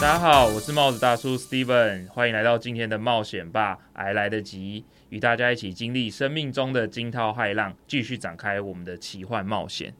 大家好，我是帽子大叔 Steven，欢迎来到今天的冒险吧，还来得及，与大家一起经历生命中的惊涛骇浪，继续展开我们的奇幻冒险。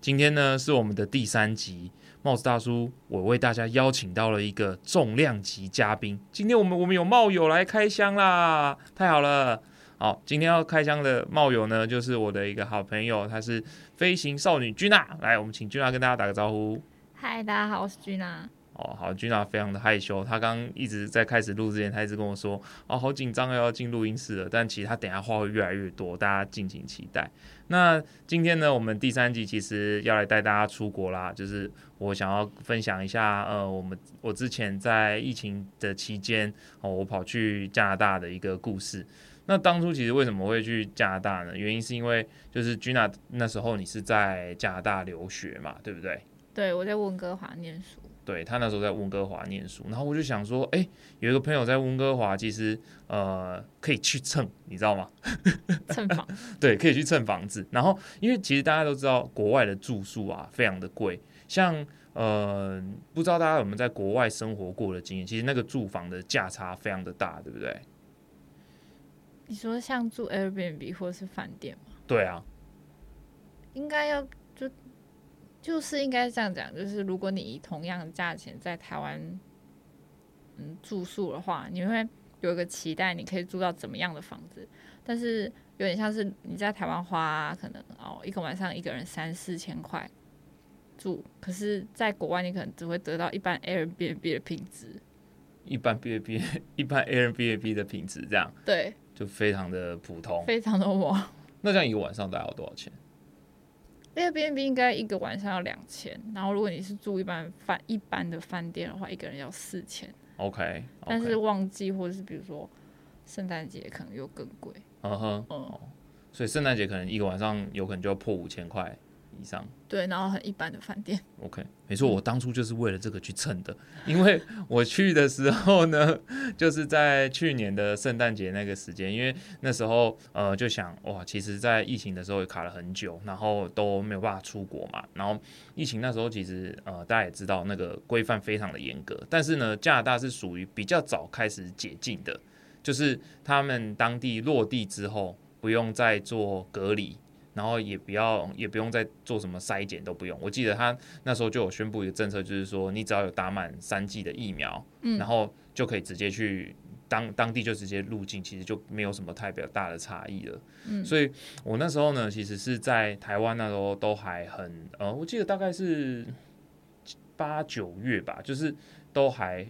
今天呢是我们的第三集，帽子大叔，我为大家邀请到了一个重量级嘉宾。今天我们我们有帽友来开箱啦，太好了！好，今天要开箱的帽友呢，就是我的一个好朋友，她是飞行少女君娜。来，我们请君娜跟大家打个招呼。嗨，大家好，我是君娜。哦，好，君娜非常的害羞，她刚一直在开始录之前，她一直跟我说，哦，好紧张要进录音室了。但其实她等下话会越来越多，大家敬请期待。那今天呢，我们第三集其实要来带大家出国啦，就是我想要分享一下，呃，我们我之前在疫情的期间，哦，我跑去加拿大的一个故事。那当初其实为什么会去加拿大呢？原因是因为就是君娜那时候你是在加拿大留学嘛，对不对？对，我在温哥华念书。对他那时候在温哥华念书，然后我就想说，哎，有一个朋友在温哥华，其实呃可以去蹭，你知道吗？蹭房。对，可以去蹭房子。然后因为其实大家都知道，国外的住宿啊非常的贵，像呃不知道大家有没有在国外生活过的经验，其实那个住房的价差非常的大，对不对？你说像住 Airbnb 或是饭店吗？对啊，应该要就就是应该这样讲，就是如果你以同样的价钱在台湾嗯住宿的话，你会有一个期待，你可以住到怎么样的房子？但是有点像是你在台湾花可能哦一个晚上一个人三四千块住，可是在国外你可能只会得到一般 Airbnb 的品质，一般 B A B 一般 Airbnb 的品质这样。对。就非常的普通，非常的我。那这样一个晚上大概要多少钱？Airbnb 应该一个晚上要两千，然后如果你是住一般饭一般的饭店的话，一个人要四千。OK，但是旺季或者是比如说圣诞节可能又更贵。嗯哼，嗯，所以圣诞节可能一个晚上有可能就要破五千块。以上对，然后很一般的饭店。OK，没错，我当初就是为了这个去蹭的，因为我去的时候呢，就是在去年的圣诞节那个时间，因为那时候呃就想哇，其实，在疫情的时候也卡了很久，然后都没有办法出国嘛。然后疫情那时候其实呃大家也知道那个规范非常的严格，但是呢，加拿大是属于比较早开始解禁的，就是他们当地落地之后不用再做隔离。然后也不要，也不用再做什么筛检，都不用。我记得他那时候就有宣布一个政策，就是说你只要有打满三剂的疫苗，嗯，然后就可以直接去当当地就直接入境，其实就没有什么太比较大的差异了。嗯，所以我那时候呢，其实是在台湾那时候都还很呃，我记得大概是八九月吧，就是都还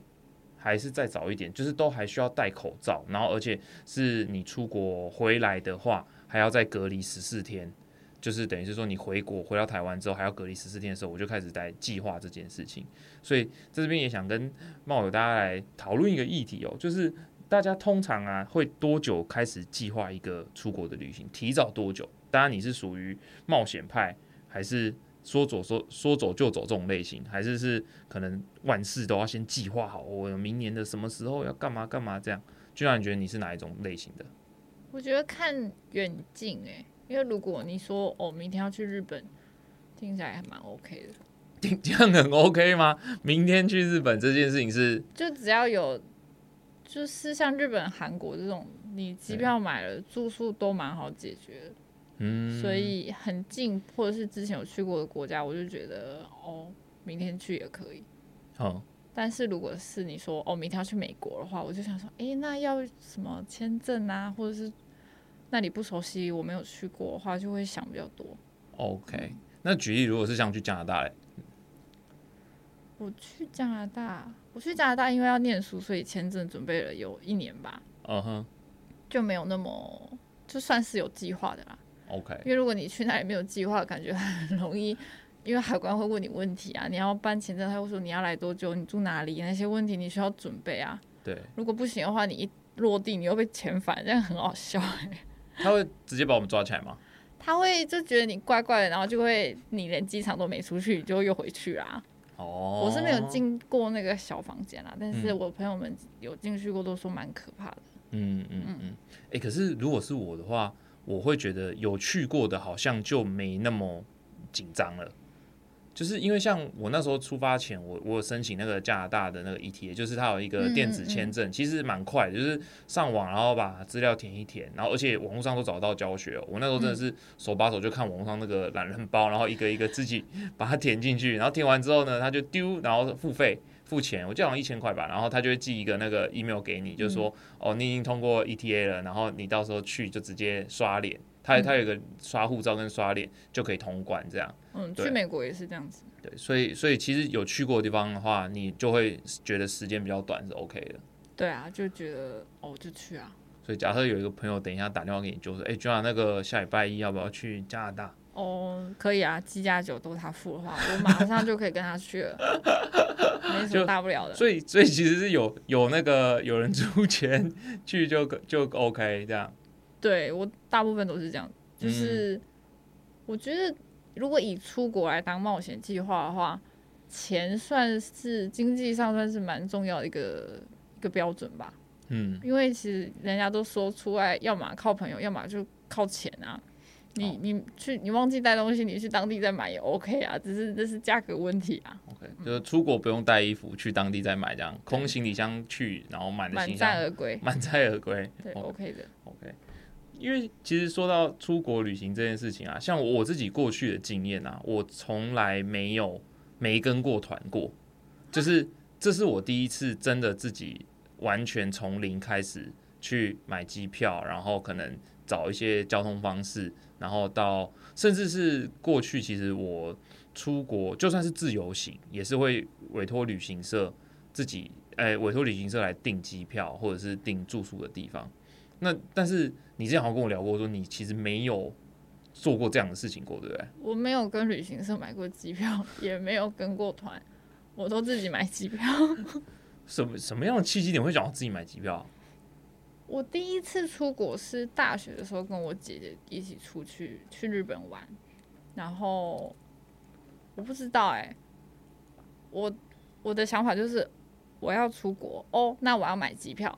还是再早一点，就是都还需要戴口罩，然后而且是你出国回来的话。还要再隔离十四天，就是等于是说你回国回到台湾之后还要隔离十四天的时候，我就开始在计划这件事情。所以在这边也想跟冒友大家来讨论一个议题哦，就是大家通常啊会多久开始计划一个出国的旅行？提早多久？当然你是属于冒险派，还是说走说说走就走这种类型，还是是可能万事都要先计划好，我明年的什么时候要干嘛干嘛这样？就让你觉得你是哪一种类型的？我觉得看远近哎，因为如果你说哦，明天要去日本，听起来还蛮 OK 的。听这样很 OK 吗？明天去日本这件事情是，就只要有，就是像日本、韩国这种，你机票买了，住宿都蛮好解决的。嗯，所以很近，或者是之前有去过的国家，我就觉得哦，明天去也可以。好。但是如果是你说哦，明天要去美国的话，我就想说，哎，那要什么签证啊，或者是那里不熟悉，我没有去过的话，就会想比较多。OK，那举例，如果是想去加拿大嘞，我去加拿大，我去加拿大，因为要念书，所以签证准备了有一年吧。嗯哼，就没有那么就算是有计划的啦。OK，因为如果你去那里没有计划，感觉很容易。因为海关会问你问题啊，你要办签证，他会说你要来多久，你住哪里，那些问题你需要准备啊。对，如果不行的话，你一落地你又被遣返，这样很好笑哎。他会直接把我们抓起来吗？他会就觉得你怪怪的，然后就会你连机场都没出去，就又回去啦。哦，我是没有进过那个小房间啦，但是我朋友们有进去过，都说蛮可怕的。嗯嗯嗯，哎，可是如果是我的话，我会觉得有去过的好像就没那么紧张了。就是因为像我那时候出发前，我我有申请那个加拿大的那个 ETA，就是它有一个电子签证，其实蛮快，就是上网然后把资料填一填，然后而且网络上都找到教学。我那时候真的是手把手就看网络上那个懒人包，然后一个一个自己 把它填进去，然后填完之后呢，他就丢，然后付费付钱，我记得好像一千块吧，然后他就会寄一个那个 email 给你，就是说哦，你已经通过 ETA 了，然后你到时候去就直接刷脸。他他有个刷护照跟刷脸就可以通关，这样。嗯，去美国也是这样子。对，所以所以其实有去过的地方的话，你就会觉得时间比较短是 OK 的。对啊，就觉得哦，就去啊。所以假设有一个朋友等一下打电话给你，就说：“哎，君雅，那个下礼拜一要不要去加拿大？”哦，可以啊，七加酒都是他付的话，我马上就可以跟他去了，没什么大不了的。所以所以其实是有有那个有人 出钱去就就 OK 这样。对我大部分都是这样，就是我觉得如果以出国来当冒险计划的话，钱算是经济上算是蛮重要的一个一个标准吧。嗯，因为其实人家都说出外，要么靠朋友，要么就靠钱啊。你你去你忘记带东西，你去当地再买也 OK 啊，只是这是价格问题啊。OK，就是出国不用带衣服，去当地再买这样，空行李箱去，然后满满载而归，满载而归，对，OK 的，OK。因为其实说到出国旅行这件事情啊，像我自己过去的经验啊，我从来没有没跟过团过，就是这是我第一次真的自己完全从零开始去买机票，然后可能找一些交通方式，然后到甚至是过去其实我出国就算是自由行，也是会委托旅行社自己，哎，委托旅行社来订机票或者是订住宿的地方。那但是你之前好像跟我聊过，说你其实没有做过这样的事情过，对不对？我没有跟旅行社买过机票，也没有跟过团，我都自己买机票。什么什么样的契机点会想要自己买机票？我第一次出国是大学的时候，跟我姐姐一起出去去日本玩，然后我不知道哎，我我的想法就是我要出国哦，那我要买机票。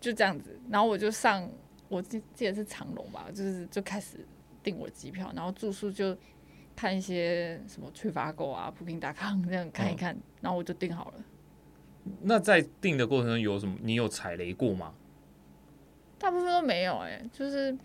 就这样子，然后我就上，我记记得是长隆吧，就是就开始订我机票，然后住宿就看一些什么去发购啊、普平达康这样看一看，然后我就订好了。那在订的过程中有什么？你有踩雷过吗？大部分都没有哎，就是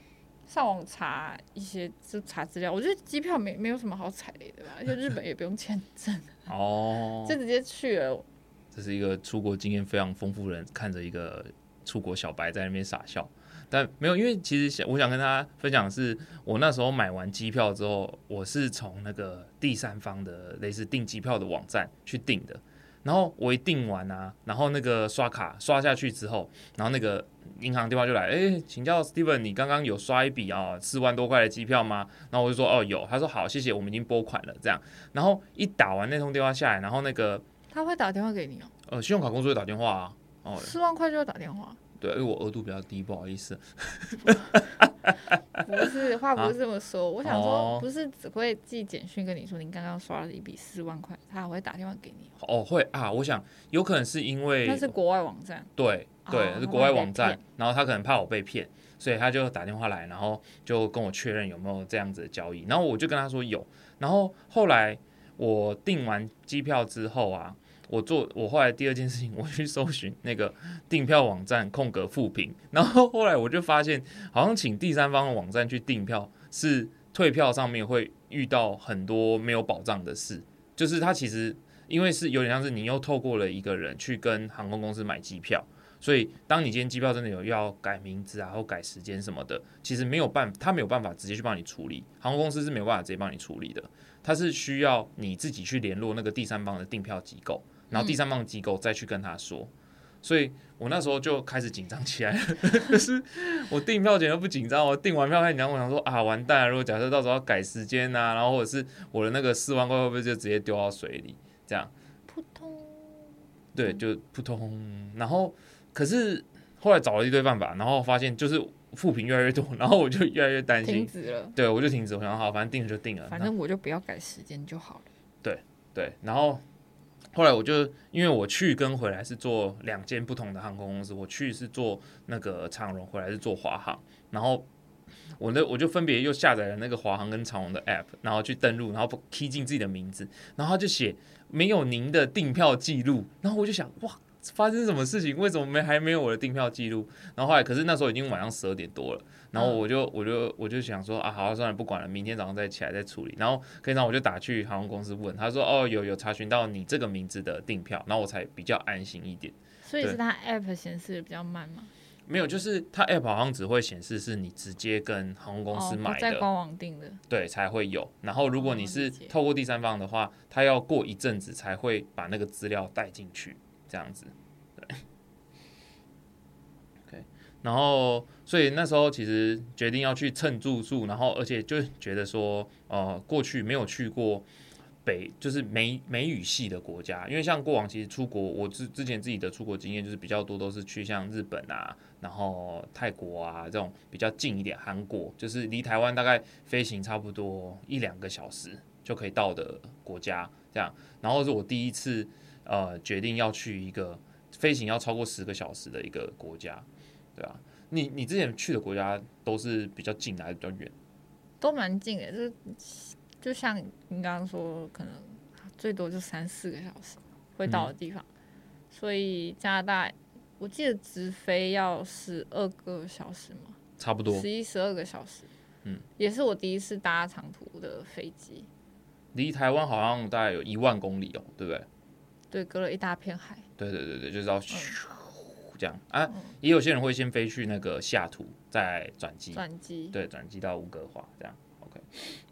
上网查一些，就查资料。我觉得机票没没有什么好踩雷的吧，而且日本也不用签证 哦，就直接去了。这是一个出国经验非常丰富的人，看着一个。出国小白在那边傻笑，但没有，因为其实想我想跟大家分享的是，我那时候买完机票之后，我是从那个第三方的类似订机票的网站去订的。然后我一订完啊，然后那个刷卡刷下去之后，然后那个银行电话就来，哎，请教 Steven，你刚刚有刷一笔啊四万多块的机票吗？然后我就说哦有，他说好，谢谢，我们已经拨款了这样。然后一打完那通电话下来，然后那个他会打电话给你哦，呃，信用卡公司会打电话啊。哦，四万块就要打电话？对，因为我额度比较低，不好意思。不是，话不是这么说。我想说，不是只会寄简讯跟你说，您刚刚刷了一笔四万块，他还会打电话给你。哦，会啊，我想有可能是因为那是国外网站。对对，是国外网站，然后他可能怕我被骗，所以他就打电话来，然后就跟我确认有没有这样子的交易。然后我就跟他说有。然后后来我订完机票之后啊。我做我后来第二件事情，我去搜寻那个订票网站空格复评，然后后来我就发现，好像请第三方的网站去订票是退票上面会遇到很多没有保障的事，就是它其实因为是有点像是你又透过了一个人去跟航空公司买机票，所以当你今天机票真的有要改名字啊或改时间什么的，其实没有办法他没有办法直接去帮你处理，航空公司是没有办法直接帮你处理的，它是需要你自己去联络那个第三方的订票机构。然后第三方机构再去跟他说，所以我那时候就开始紧张起来了。可是我订票前都不紧张，我订完票开紧张，我想说啊，完蛋了！如果假设到时候要改时间呐，然后或者是我的那个四万块会不会就直接丢到水里？这样扑通，对，就扑通。然后可是后来找了一堆办法，然后发现就是负评越来越多，然后我就越来越担心，停止了。对，我就停止。我想好，反正定了就定了，反正我就不要改时间就好了。对对，然后。后来我就因为我去跟回来是坐两间不同的航空公司，我去是坐那个长荣，回来是坐华航。然后我那我就分别又下载了那个华航跟长荣的 app，然后去登录，然后 key 进自己的名字，然后他就写没有您的订票记录，然后我就想哇。发生什么事情？为什么没还没有我的订票记录？然后后来，可是那时候已经晚上十二点多了，然后我就我就我就想说啊，好算了，不管了，明天早上再起来再处理。然后可以让我就打去航空公司问，他说哦有有查询到你这个名字的订票，然后我才比较安心一点。所以是他 app 显示的比较慢吗？没有，就是他 app 好像只会显示是你直接跟航空公司买的，在官网订的，对才会有。然后如果你是透过第三方的话，他要过一阵子才会把那个资料带进去，这样子。然后，所以那时候其实决定要去蹭住宿，然后而且就觉得说，呃，过去没有去过北，就是美美语系的国家，因为像过往其实出国，我之之前自己的出国经验就是比较多都是去像日本啊，然后泰国啊这种比较近一点，韩国就是离台湾大概飞行差不多一两个小时就可以到的国家，这样。然后是我第一次呃决定要去一个飞行要超过十个小时的一个国家。对啊，你你之前去的国家都是比较近的还是比较远？都蛮近的，就就像你刚刚说，可能最多就三四个小时会到的地方。所以加拿大，我记得直飞要十二个小时嘛，差不多十一十二个小时。嗯，也是我第一次搭长途的飞机。离台湾好像大概有一万公里哦，对不对？对，隔了一大片海。对对对对，就是要。这样。啊，也有些人会先飞去那个下图，再转机，转机，对，转机到乌哥华这样，OK，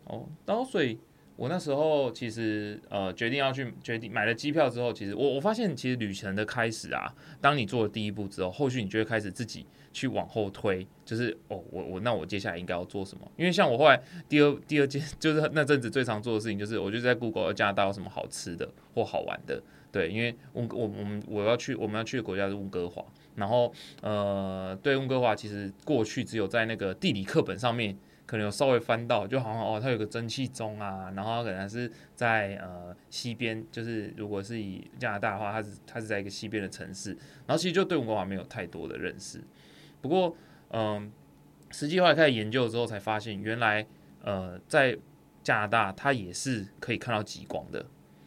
哦，然后所以，我那时候其实呃决定要去决定买了机票之后，其实我我发现其实旅程的开始啊，当你做了第一步之后，后续你就会开始自己去往后推，就是哦，我我那我接下来应该要做什么？因为像我后来第二第二件 就是那阵子最常做的事情，就是我就在 Google 加拿大有什么好吃的或好玩的。对，因为温我我我要去我们要去的国家是温哥华，然后呃，对温哥华其实过去只有在那个地理课本上面可能有稍微翻到，就好像哦，它有个蒸汽钟啊，然后可能是在呃西边，就是如果是以加拿大的话，它是它是在一个西边的城市，然后其实就对温哥华没有太多的认识。不过嗯，实际后来开始研究之后，才发现原来呃在加拿大它也是可以看到极光的。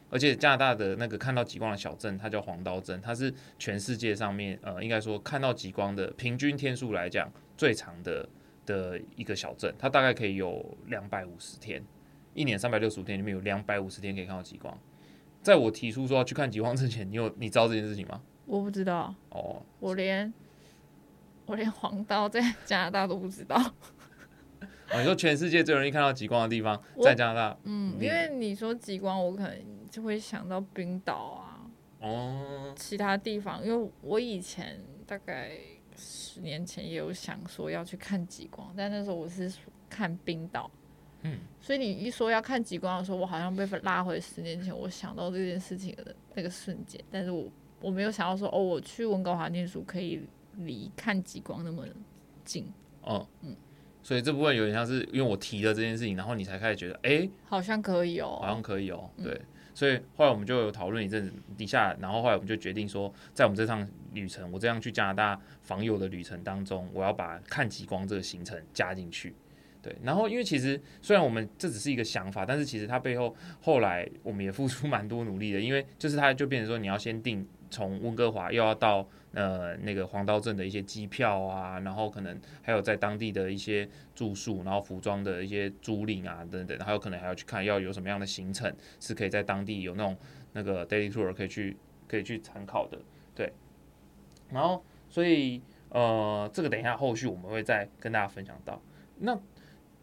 而且加拿大的那个看到极光的小镇，它叫黄刀镇，它是全世界上面呃，应该说看到极光的平均天数来讲最长的的一个小镇，它大概可以有两百五十天，一年三百六十五天里面有两百五十天可以看到极光。在我提出说要去看极光之前，你有 你知道这件事情吗？我不知道哦，我连我连黄刀在加拿大都不知道。你说全世界最容易看到极光的地方在加拿大？嗯，因为你说极光，我可能就会想到冰岛啊，哦，其他地方。因为我以前大概十年前也有想说要去看极光，但那时候我是看冰岛。嗯，所以你一说要看极光的时候，我好像被拉回十年前，我想到这件事情的那个瞬间。但是我我没有想到说，哦，我去温哥华念书可以离看极光那么近。哦，嗯。所以这部分有点像是因为我提了这件事情，然后你才开始觉得，哎，好像可以哦，好像可以哦，对。所以后来我们就有讨论一阵子，底下，然后后来我们就决定说，在我们这趟旅程，我这样去加拿大访友的旅程当中，我要把看极光这个行程加进去。对，然后因为其实虽然我们这只是一个想法，但是其实它背后后来我们也付出 蛮多努力的，因为就是它就变成说你要先定。从温哥华又要到呃那个黄刀镇的一些机票啊，然后可能还有在当地的一些住宿，然后服装的一些租赁啊等等，还有可能还要去看要有什么样的行程是可以在当地有那种那个 daily tour 可以去可以去参考的，对。然后所以呃这个等一下后续我们会再跟大家分享到。那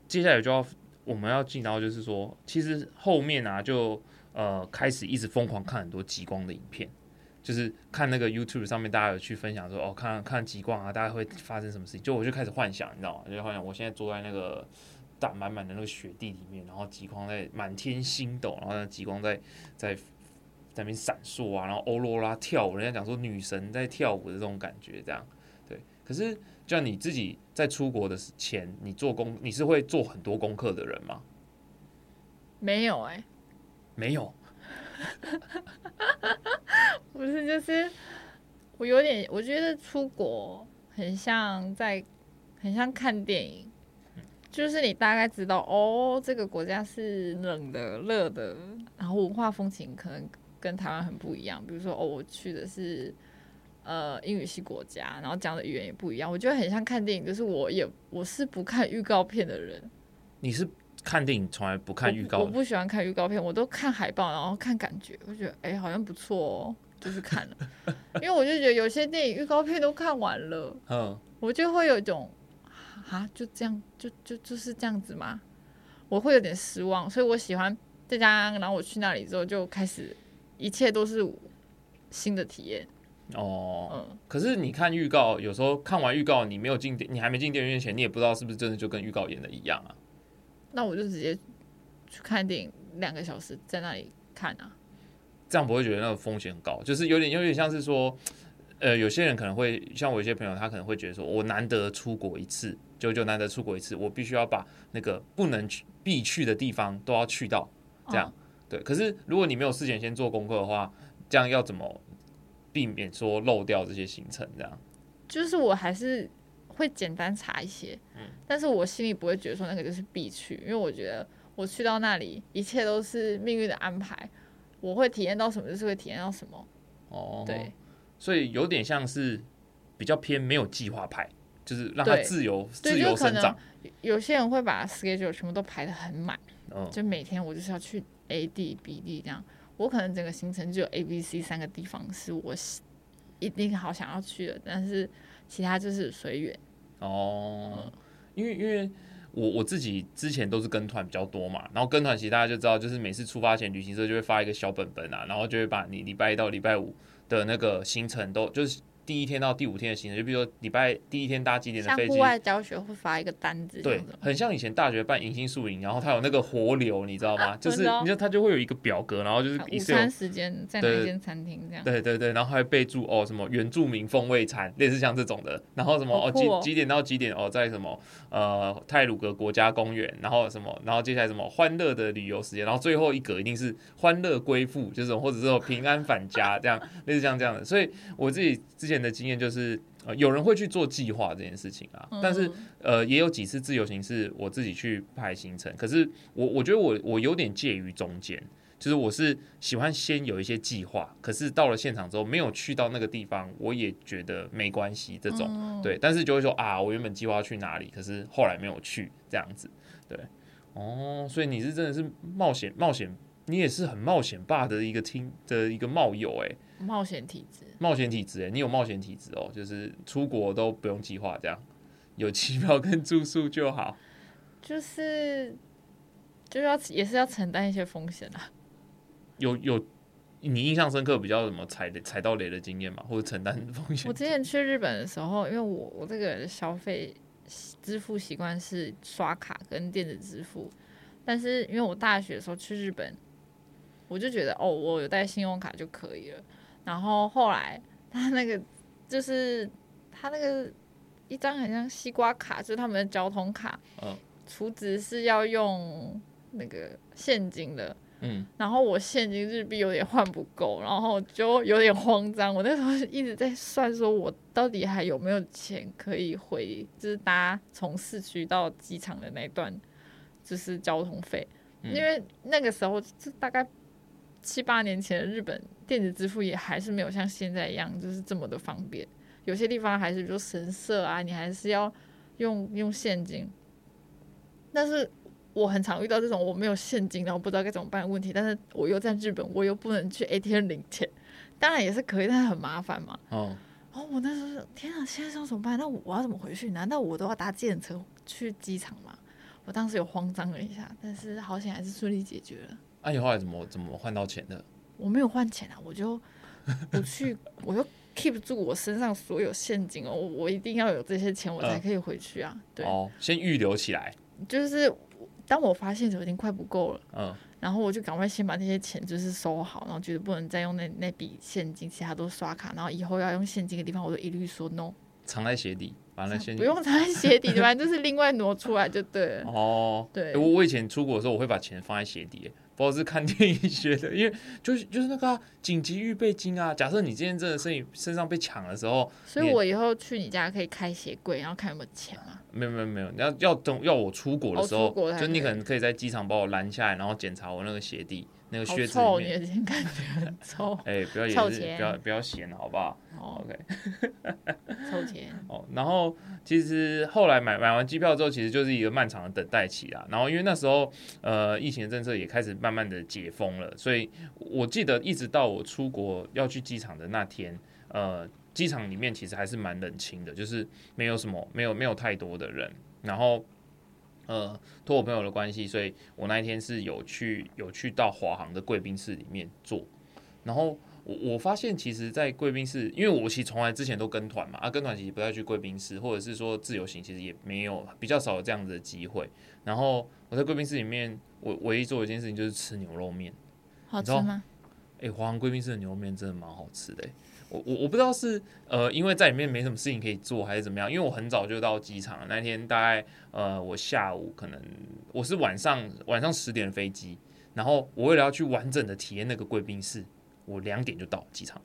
接下来就要我们要进到就是说，其实后面啊就呃开始一直疯狂看很多极光的影片。就是看那个 YouTube 上面，大家有去分享说，哦，看看极光啊，大概会发生什么事情？就我就开始幻想，你知道吗？就幻想我现在坐在那个大满满的那个雪地里面，然后极光在满天星斗，然后那极光在在在那边闪烁啊，然后欧罗拉跳舞，人家讲说女神在跳舞的这种感觉，这样对。可是，就像你自己在出国的前，你做功，你是会做很多功课的人吗？没有哎，没有。不是，就是我有点，我觉得出国很像在，很像看电影，就是你大概知道哦，这个国家是冷的、热的，然后文化风情可能跟台湾很不一样。比如说哦，我去的是呃英语系国家，然后讲的语言也不一样。我觉得很像看电影，就是我也我是不看预告片的人。你是看电影从来不看预告？我不喜欢看预告片，我都看海报，然后看感觉。我觉得哎，好像不错哦，就是看了。因为我就觉得有些电影预告片都看完了，嗯，我就会有一种。啊，就这样，就就就是这样子吗？我会有点失望，所以我喜欢在家。然后我去那里之后，就开始一切都是新的体验。哦，嗯。可是你看预告，有时候看完预告，你没有进电，你还没进电影院前，你也不知道是不是真的就跟预告演的一样啊。那我就直接去看电影，两个小时在那里看啊。这样不会觉得那个风险很高，就是有点有点像是说，呃，有些人可能会像我一些朋友，他可能会觉得说，我难得出国一次。就就难得出国一次，我必须要把那个不能去必去的地方都要去到，这样对。可是如果你没有事前先做功课的话，这样要怎么避免说漏掉这些行程？这样就是我还是会简单查一些，嗯，但是我心里不会觉得说那个就是必去，因为我觉得我去到那里一切都是命运的安排，我会体验到什么就是会体验到什么。哦，对，所以有点像是比较偏没有计划派。就是让他自由自由生长。有些人会把 schedule 全部都排的很满，就每天我就是要去 A D B D 这样。我可能整个行程就有 A B C 三个地方是我一定好想要去的，但是其他就是随缘。哦，因为因为我我自己之前都是跟团比较多嘛，然后跟团其实大家就知道，就是每次出发前旅行社就会发一个小本本啊，然后就会把你礼拜一到礼拜五的那个行程都就是。第一天到第五天的行程，就比如说礼拜第一天搭几点的飞机。像户外教学会发一个单子，对，很像以前大学办迎新宿营，然后它有那个活流，你知道吗？就是你知道它就会有一个表格，然后就是午餐时间在哪间餐厅这样。对对对，然后还备注哦什么原住民风味餐，类似像这种的。然后什么哦几几点到几点哦在什么呃泰鲁格国家公园，然后什么，然后接下来什么欢乐的旅游时间，然后最后一格一定是欢乐归附，就是或者是平安返家这样，类似像这样的。所以我自己之前的经验就是。呃，有人会去做计划这件事情啊，但是呃，也有几次自由行是我自己去排行程。可是我我觉得我我有点介于中间，就是我是喜欢先有一些计划，可是到了现场之后没有去到那个地方，我也觉得没关系这种。对，但是就会说啊，我原本计划去哪里，可是后来没有去这样子。对，哦，所以你是真的是冒险冒险，你也是很冒险霸的一个听的一个冒友哎。冒险体质，冒险体质哎，你有冒险体质哦，就是出国都不用计划，这样有机票跟住宿就好，就是就要也是要承担一些风险啊。有有你印象深刻比较什么踩踩到雷的经验嘛？或者承担风险？我之前去日本的时候，因为我我这个人消费支付习惯是刷卡跟电子支付，但是因为我大学的时候去日本，我就觉得哦，我有带信用卡就可以了。然后后来他那个就是他那个一张很像西瓜卡，就是他们的交通卡，嗯，储值是要用那个现金的，嗯，然后我现金日币有点换不够，然后就有点慌张。我那时候一直在算，说我到底还有没有钱可以回，就是搭从市区到机场的那段，就是交通费，因为那个时候是大概。七八年前的日本电子支付也还是没有像现在一样，就是这么的方便。有些地方还是比如神社啊，你还是要用用现金。但是我很常遇到这种我没有现金，然后不知道该怎么办的问题。但是我又在日本，我又不能去 ATM 领钱，当然也是可以，但是很麻烦嘛。哦，哦，我那时候天啊，现在要怎么办？那我要怎么回去？难道我都要搭电车去机场吗？我当时有慌张了一下，但是好险还是顺利解决了。那你后来怎么怎么换到钱的？我没有换钱啊，我就我去，我就 keep 住我身上所有现金哦，我一定要有这些钱，我才可以回去啊。对，哦，先预留起来。就是当我发现候已经快不够了，嗯，然后我就赶快先把那些钱就是收好，然后觉得不能再用那那笔现金，其他都刷卡，然后以后要用现金的地方，我都一律说 no，藏在鞋底，把那现金不用藏在鞋底，反正就是另外挪出来就对了。哦，对，我我以前出国的时候，我会把钱放在鞋底。不知道是看电影学的，因为就是就是那个紧急预备金啊。假设你今天真的身身上被抢的时候，所以我以后去你家可以开鞋柜，然后看有没有钱吗。没有没有没有，要要等要我出国的时候，就你可能可以在机场把我拦下来，然后检查我那个鞋底。那个靴子里面，你感觉很 臭。哎，不要也是不要不要嫌，好不好？OK。凑钱。哦，然后其实后来买买完机票之后，其实就是一个漫长的等待期啦。然后因为那时候呃疫情的政策也开始慢慢的解封了，所以我记得一直到我出国要去机场的那天，呃，机场里面其实还是蛮冷清的，就是没有什么没有没有太多的人，然后。呃，托我朋友的关系，所以我那一天是有去有去到华航的贵宾室里面坐，然后我我发现其实，在贵宾室，因为我其实从来之前都跟团嘛，啊，跟团其实不太去贵宾室，或者是说自由行，其实也没有比较少有这样子的机会。然后我在贵宾室里面，我唯一做一件事情就是吃牛肉面，好吃吗？哎，华航贵宾室的牛肉面真的蛮好吃的。我我我不知道是呃，因为在里面没什么事情可以做，还是怎么样？因为我很早就到机场了。那天大概呃，我下午可能我是晚上晚上十点的飞机，然后我为了要去完整的体验那个贵宾室，我两点就到机场。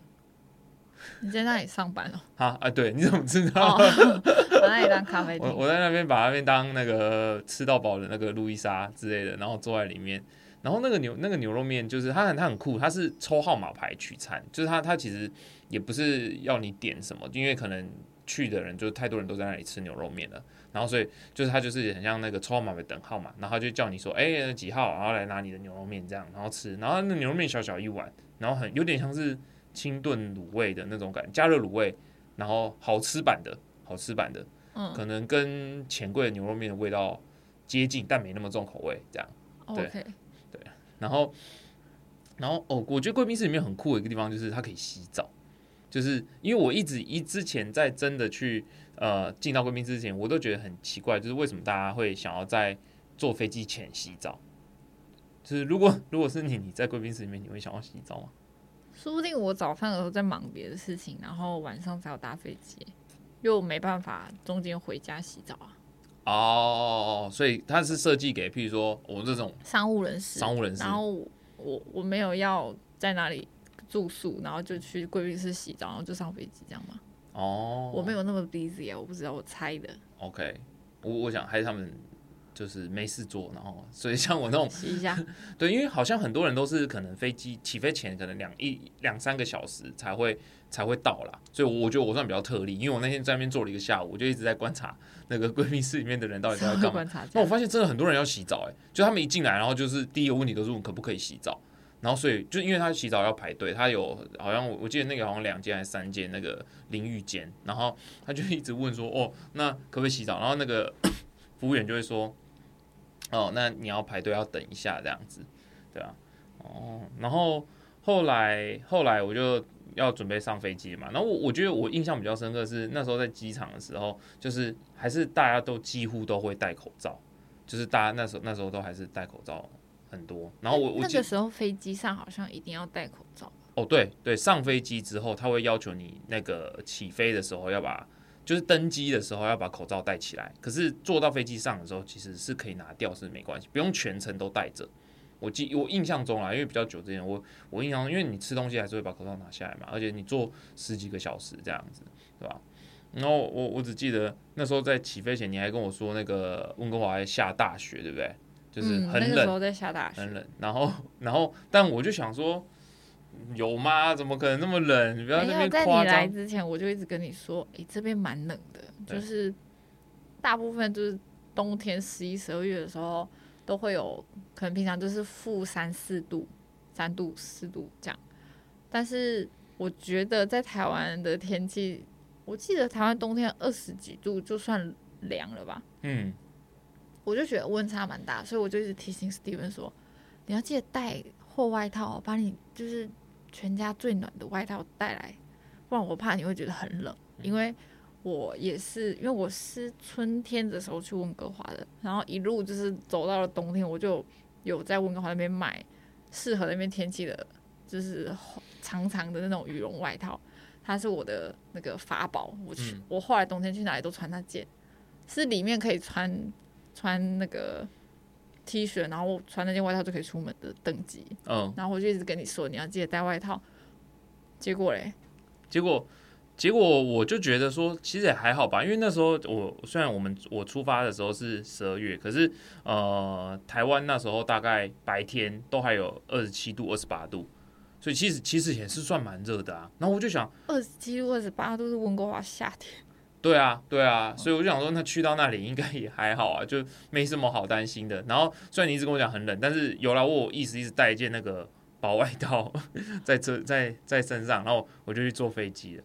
你在那里上班哦？啊啊！对，你怎么知道？我那里当咖啡厅。我我在那边把那边当那个吃到饱的那个路易莎之类的，然后坐在里面。然后那个牛那个牛肉面就是它很它很酷，它是抽号码牌取餐，就是它它其实。也不是要你点什么，因为可能去的人就是太多人都在那里吃牛肉面了，然后所以就是它就是很像那个抽号码牌等号嘛，然后就叫你说哎几号，然后来拿你的牛肉面这样，然后吃，然后那牛肉面小小一碗，然后很有点像是清炖卤味的那种感，加热卤味，然后好吃版的，好吃版的，嗯，可能跟钱柜的牛肉面的味道接近，但没那么重口味这样，对对，然后然后哦，我觉得贵宾室里面很酷的一个地方就是它可以洗澡。就是因为我一直一之前在真的去呃进到贵宾室之前，我都觉得很奇怪，就是为什么大家会想要在坐飞机前洗澡？就是如果如果是你你在贵宾室里面，你会想要洗澡吗？说不定我早上的时候在忙别的事情，然后晚上才要搭飞机，又没办法中间回家洗澡啊。哦，所以它是设计给譬如说我这种商务人士，商务人士，然后我我没有要在哪里。住宿，然后就去贵宾室洗澡，然后就上飞机，这样吗？哦，我没有那么 busy 啊，我不知道，我猜的。OK，我我想还是他们就是没事做，然后所以像我那种洗一下，对，因为好像很多人都是可能飞机起飞前可能两一两三个小时才会才会到啦，所以我觉得我算比较特例，因为我那天在那边坐了一个下午，我就一直在观察那个贵宾室里面的人到底在干嘛。那我发现真的很多人要洗澡，哎，就他们一进来，然后就是第一个问题都是问可不可以洗澡。然后，所以就因为他洗澡要排队，他有好像我我记得那个好像两间还是三间那个淋浴间，然后他就一直问说：“哦，那可不可以洗澡？”然后那个 服务员就会说：“哦，那你要排队要等一下这样子，对啊，哦，然后后来后来我就要准备上飞机嘛，然后我我觉得我印象比较深刻是那时候在机场的时候，就是还是大家都几乎都会戴口罩，就是大家那时候那时候都还是戴口罩。很多，然后我我那个时候飞机上好像一定要戴口罩。哦，对对，上飞机之后他会要求你那个起飞的时候要把，就是登机的时候要把口罩戴起来。可是坐到飞机上的时候其实是可以拿掉，是没关系，不用全程都戴着。我记我印象中啊，因为比较久之前，我我印象，因为你吃东西还是会把口罩拿下来嘛，而且你坐十几个小时这样子，对吧？然后我我只记得那时候在起飞前，你还跟我说那个温哥华还下大雪，对不对？就是很冷的时候，在下大雪，很冷。然后，然后，但我就想说，有吗？怎么可能那么冷？你不要那边夸张。在你来之前，我就一直跟你说，哎，这边蛮冷的，就是大部分就是冬天十一、十二月的时候都会有，可能平常就是负三四度、三度、四度这样。但是我觉得在台湾的天气，我记得台湾冬天二十几度就算凉了吧？嗯。我就觉得温差蛮大，所以我就一直提醒 Steven 说：“你要记得带厚外套，把你就是全家最暖的外套带来，不然我怕你会觉得很冷。因为我也是，因为我是春天的时候去温哥华的，然后一路就是走到了冬天，我就有在温哥华那边买适合那边天气的，就是长长的那种羽绒外套，它是我的那个法宝。我去，我后来冬天去哪里都穿那件，是里面可以穿。”穿那个 T 恤，然后我穿那件外套就可以出门的等级。嗯，然后我就一直跟你说，你要记得带外套。结果嘞？结果结果我就觉得说，其实也还好吧，因为那时候我虽然我们我出发的时候是十二月，可是呃，台湾那时候大概白天都还有二十七度、二十八度，所以其实其实也是算蛮热的啊。然后我就想，二十七度、二十八度是温哥华夏天。对啊，对啊，所以我就想说，那去到那里应该也还好啊，就没什么好担心的。然后虽然你一直跟我讲很冷，但是有了我一直一直带一件那个薄外套 在车在在身上，然后我就去坐飞机了。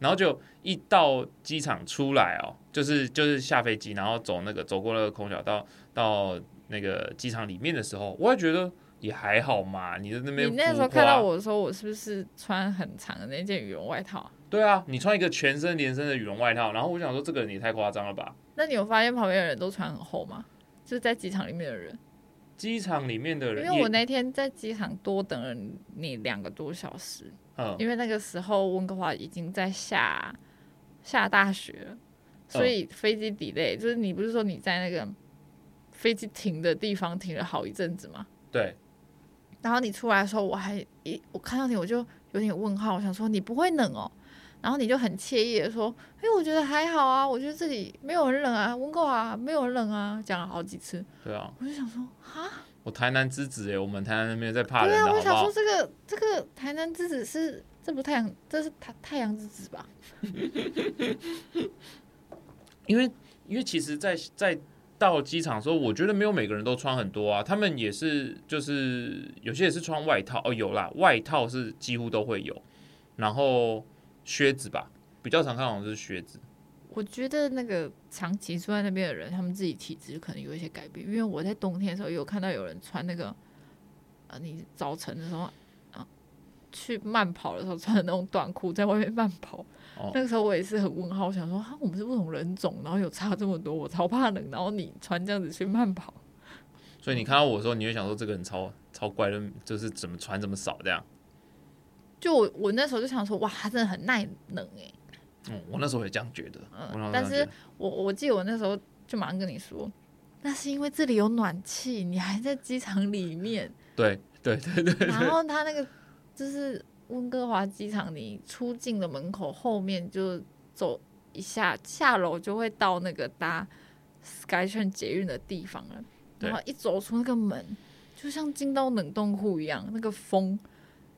然后就一到机场出来哦，就是就是下飞机，然后走那个走过那个空调到到那个机场里面的时候，我还觉得也还好嘛。你在那边，你那时候看到我的时候，我是不是穿很长的那件羽绒外套？对啊，你穿一个全身连身的羽绒外套，然后我想说这个人也太夸张了吧？那你有发现旁边的人都穿很厚吗？就是在机场里面的人，机场里面的人，因为我那天在机场多等了你两个多小时，嗯，因为那个时候温哥华已经在下下大雪了，所以飞机 delay，就是你不是说你在那个飞机停的地方停了好一阵子吗？对，然后你出来的时候，我还一我看到你我就有点问号，我想说你不会冷哦。然后你就很惬意的说：“哎，我觉得还好啊，我觉得这里没有很冷啊，温够啊没有很冷啊。”讲了好几次。对啊。我就想说，哈，我台南之子哎，我们台南那边在怕冷对啊，我想说这个这个台南之子是这不太阳，这是太太阳之子吧？因为因为其实，在在到机场的时候，我觉得没有每个人都穿很多啊，他们也是就是有些也是穿外套哦，有啦，外套是几乎都会有，然后。靴子吧，比较常看到的是靴子。我觉得那个长期住在那边的人，他们自己体质可能有一些改变。因为我在冬天的时候有看到有人穿那个，呃，你早晨的时候啊，去慢跑的时候穿的那种短裤，在外面慢跑。那个时候我也是很问号，想说啊，我们是不同人种，然后有差这么多，我超怕冷，然后你穿这样子去慢跑。所以你看到我的时候，你会想说这个人超超怪的，就是怎么穿这么少这样。就我我那时候就想说，哇，他真的很耐冷哎。嗯，我那时候也这样觉得。嗯，但是我我记得我那时候就马上跟你说，那是因为这里有暖气，你还在机场里面。对对对对。然后他那个就是温哥华机场，你出境的门口后面就走一下，下楼就会到那个搭 SkyTrain 捷运的地方了。然后一走出那个门，就像进到冷冻库一样，那个风。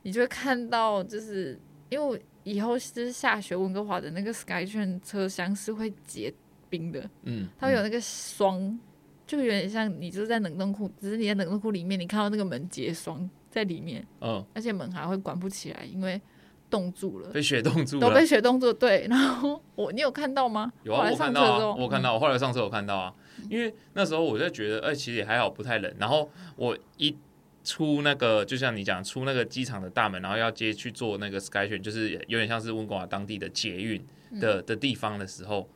你就会看到，就是因为以后就是下雪，温哥华的那个 SkyTrain 车厢是会结冰的，嗯，它会有那个霜，就有点像你就是在冷冻库，只是你在冷冻库里面，你看到那个门结霜在里面，嗯，而且门还会关不起来，因为冻住了，被雪冻住了，都被雪冻住，对。然后我，你有看到吗？有啊，我看到啊，我看到，我后来上车我看到啊，因为那时候我就觉得，哎，其实也还好，不太冷。然后我一。出那个就像你讲，出那个机场的大门，然后要接去做那个 SkyTrain，就是有点像是温哥华当地的捷运的的地方的时候，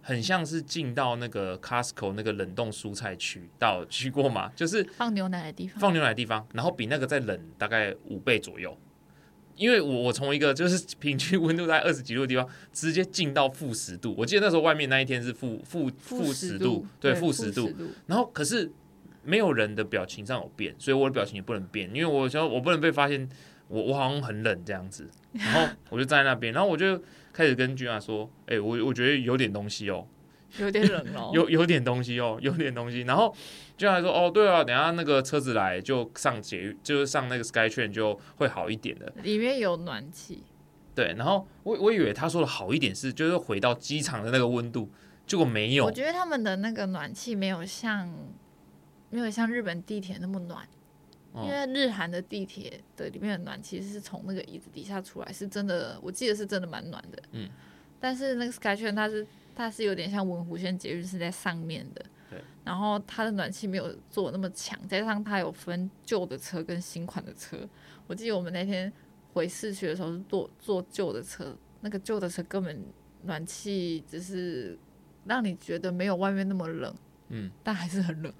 很像是进到那个 Costco 那个冷冻蔬菜区，到去过吗？就是放牛奶的地方，放牛奶的地方，然后比那个再冷大概五倍左右。因为我我从一个就是平均温度在二十几度的地方，直接进到负十度。我记得那时候外面那一天是负负负十度，对，负十度。然后可是。没有人的表情上有变，所以我的表情也不能变，因为我想我不能被发现我我好像很冷这样子，然后我就站在那边，然后我就开始跟君雅说：“哎，我我觉得有点东西哦，有点冷哦，有有点东西哦，有点东西。”然后君雅说：“哦，对啊，等下那个车子来就上捷，就是上那个 Sky Train 就会好一点的，里面有暖气。”对，然后我我以为他说的好一点是就是回到机场的那个温度，结果没有。我觉得他们的那个暖气没有像。没有像日本地铁那么暖，因为日韩的地铁的里面的暖其实是从那个椅子底下出来，是真的，我记得是真的蛮暖的。嗯，但是那个 SkyTrain 它是它是有点像文湖线捷运是在上面的，对。然后它的暖气没有做那么强，加上它有分旧的车跟新款的车。我记得我们那天回市区的时候是坐坐旧的车，那个旧的车根本暖气只是让你觉得没有外面那么冷，嗯，但还是很冷。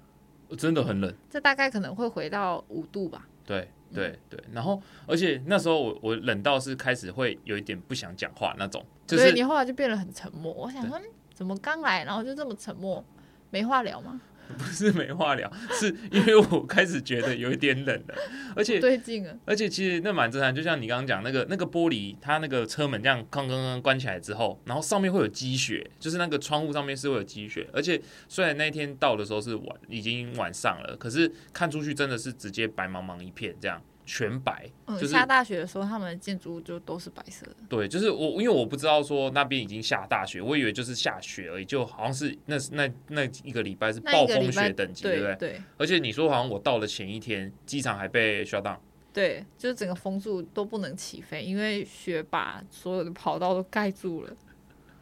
真的很冷，这大概可能会回到五度吧。对对对，然后而且那时候我我冷到是开始会有一点不想讲话那种，所以你后来就变得很沉默。我想说，怎么刚来然后就这么沉默，没话聊吗？不是没话聊，是因为我开始觉得有一点冷了，而且对劲了，而且其实那蛮震撼，就像你刚刚讲那个那个玻璃，它那个车门这样哐哐哐关起来之后，然后上面会有积雪，就是那个窗户上面是会有积雪，而且虽然那天到的时候是晚已经晚上了，可是看出去真的是直接白茫茫一片这样。全白，嗯，下大雪的时候，他们的建筑物就都是白色的。对，就是我，因为我不知道说那边已经下大雪，我以为就是下雪而已，就好像是那那那一个礼拜是暴风雪等级，对不对？对。而且你说好像我到了前一天，机场还被 shut down。对，就是整个风速都不能起飞，因为雪把所有的跑道都盖住了。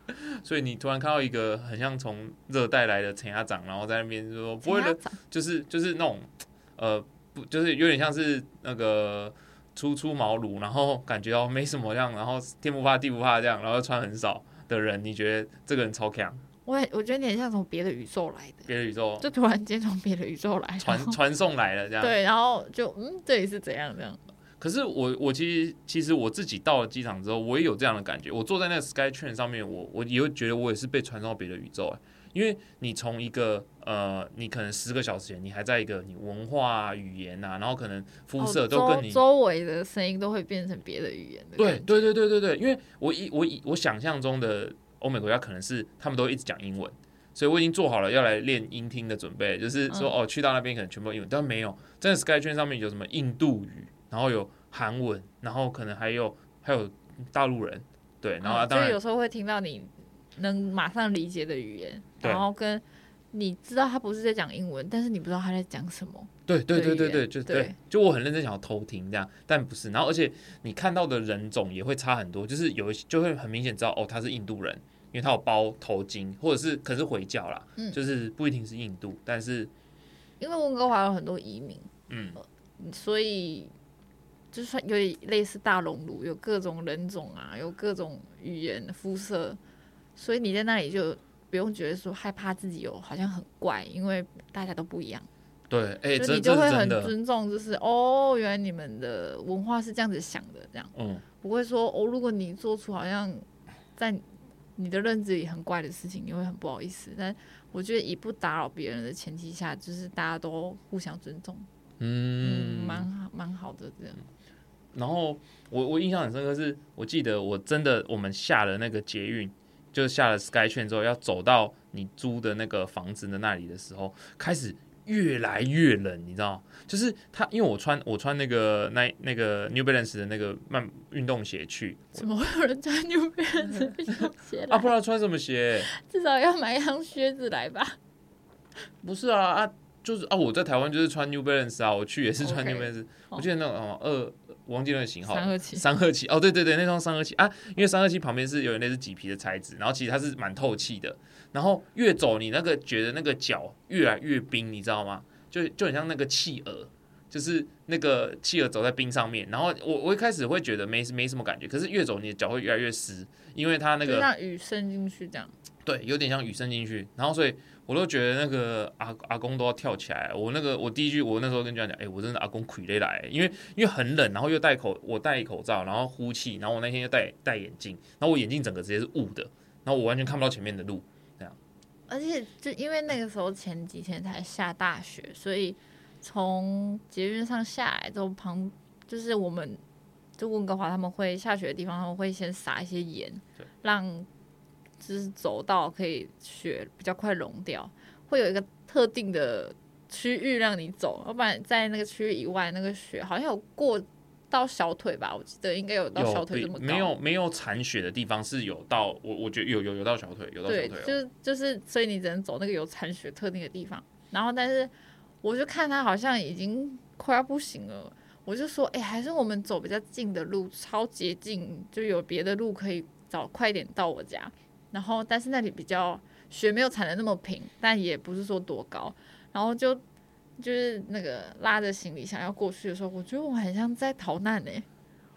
所以你突然看到一个很像从热带来的陈家长，然后在那边说不会的，就是就是那种呃。不，就是有点像是那个初出茅庐，然后感觉到没什么样，然后天不怕地不怕这样，然后穿很少的人，你觉得这个人超强？我我觉得你很像从别的宇宙来的，别的宇宙，就突然间从别的宇宙来，传传送来了这样。对，然后就嗯，这里是怎样这样？可是我我其实其实我自己到了机场之后，我也有这样的感觉。我坐在那个 Sky Train 上面，我我也会觉得我也是被传送到别的宇宙哎。因为你从一个呃，你可能十个小时前，你还在一个你文化语言啊，然后可能肤色都跟你周围的声音都会变成别的语言的。对对对对对对，因为我以我以我想象中的欧美国家可能是他们都一直讲英文，所以我已经做好了要来练音听的准备，就是说哦，去到那边可能全部英文，但没有，在 Sky 圈上面有什么印度语，然后有韩文，然后可能还有还有大陆人，对，然后当然有时候会听到你。能马上理解的语言，然后跟你知道他不是在讲英文，但是你不知道他在讲什么。对对对对对，就对，就我很认真想要偷听这样，但不是。然后而且你看到的人种也会差很多，就是有一就会很明显知道哦，他是印度人，因为他有包头巾，或者是可是回教啦，就是不一定是印度，但是因为温哥华有很多移民，嗯，所以就是说有点类似大熔炉，有各种人种啊，有各种语言肤色。所以你在那里就不用觉得说害怕自己有好像很怪，因为大家都不一样。对，哎，你就会很尊重，就是哦，原来你们的文化是这样子想的，这样，嗯，不会说哦，如果你做出好像在你的认知里很怪的事情，你会很不好意思。但我觉得以不打扰别人的前提下，就是大家都互相尊重，嗯，蛮好，蛮好的这样。然后我我印象很深刻，是我记得我真的我们下了那个捷运。就下了 Sky 券之后，要走到你租的那个房子的那里的时候，开始越来越冷，你知道？就是他，因为我穿我穿那个那那个 New Balance 的那个慢运动鞋去，怎么会有人穿 New Balance 运动鞋？啊，不知道穿什么鞋？至少要买一双靴子来吧？不是啊啊，就是啊，我在台湾就是穿 New Balance 啊，我去也是穿 New Balance，我记得那种哦二。我忘记那个型号，三二七，三二七，哦，对对对，那双三二七。啊，因为三二七旁边是有点类似麂皮的材质，然后其实它是蛮透气的，然后越走你那个觉得那个脚越来越冰，你知道吗？就就很像那个企鹅，就是那个企鹅走在冰上面，然后我我一开始会觉得没没什么感觉，可是越走你的脚会越来越湿，因为它那个像雨渗进去这样，对，有点像雨渗进去，然后所以。我都觉得那个阿阿公都要跳起来。我那个我第一句，我那时候跟家长讲，哎，我真的阿公傀儡来，因为因为很冷，然后又戴口我戴口罩，然后呼气，然后我那天又戴戴眼镜，然后我眼镜整个直接是雾的，然后我完全看不到前面的路，这样。而且就因为那个时候前几天才下大雪，所以从捷运上下来之后，旁就是我们就温哥华他们会下雪的地方，他们会先撒一些盐，让。就是走到可以雪比较快融掉，会有一个特定的区域让你走，要不然在那个区域以外，那个雪好像有过到小腿吧？我记得应该有到小腿这么高。没有没有残雪的地方是有到，我我觉得有有有到小腿，有到小腿。对，就是就是，所以你只能走那个有残雪特定的地方。然后，但是我就看他好像已经快要不行了，我就说，哎，还是我们走比较近的路，超捷径，就有别的路可以早快点到我家。然后，但是那里比较雪没有踩的那么平，但也不是说多高。然后就就是那个拉着行李箱要过去的时候，我觉得我很像在逃难呢。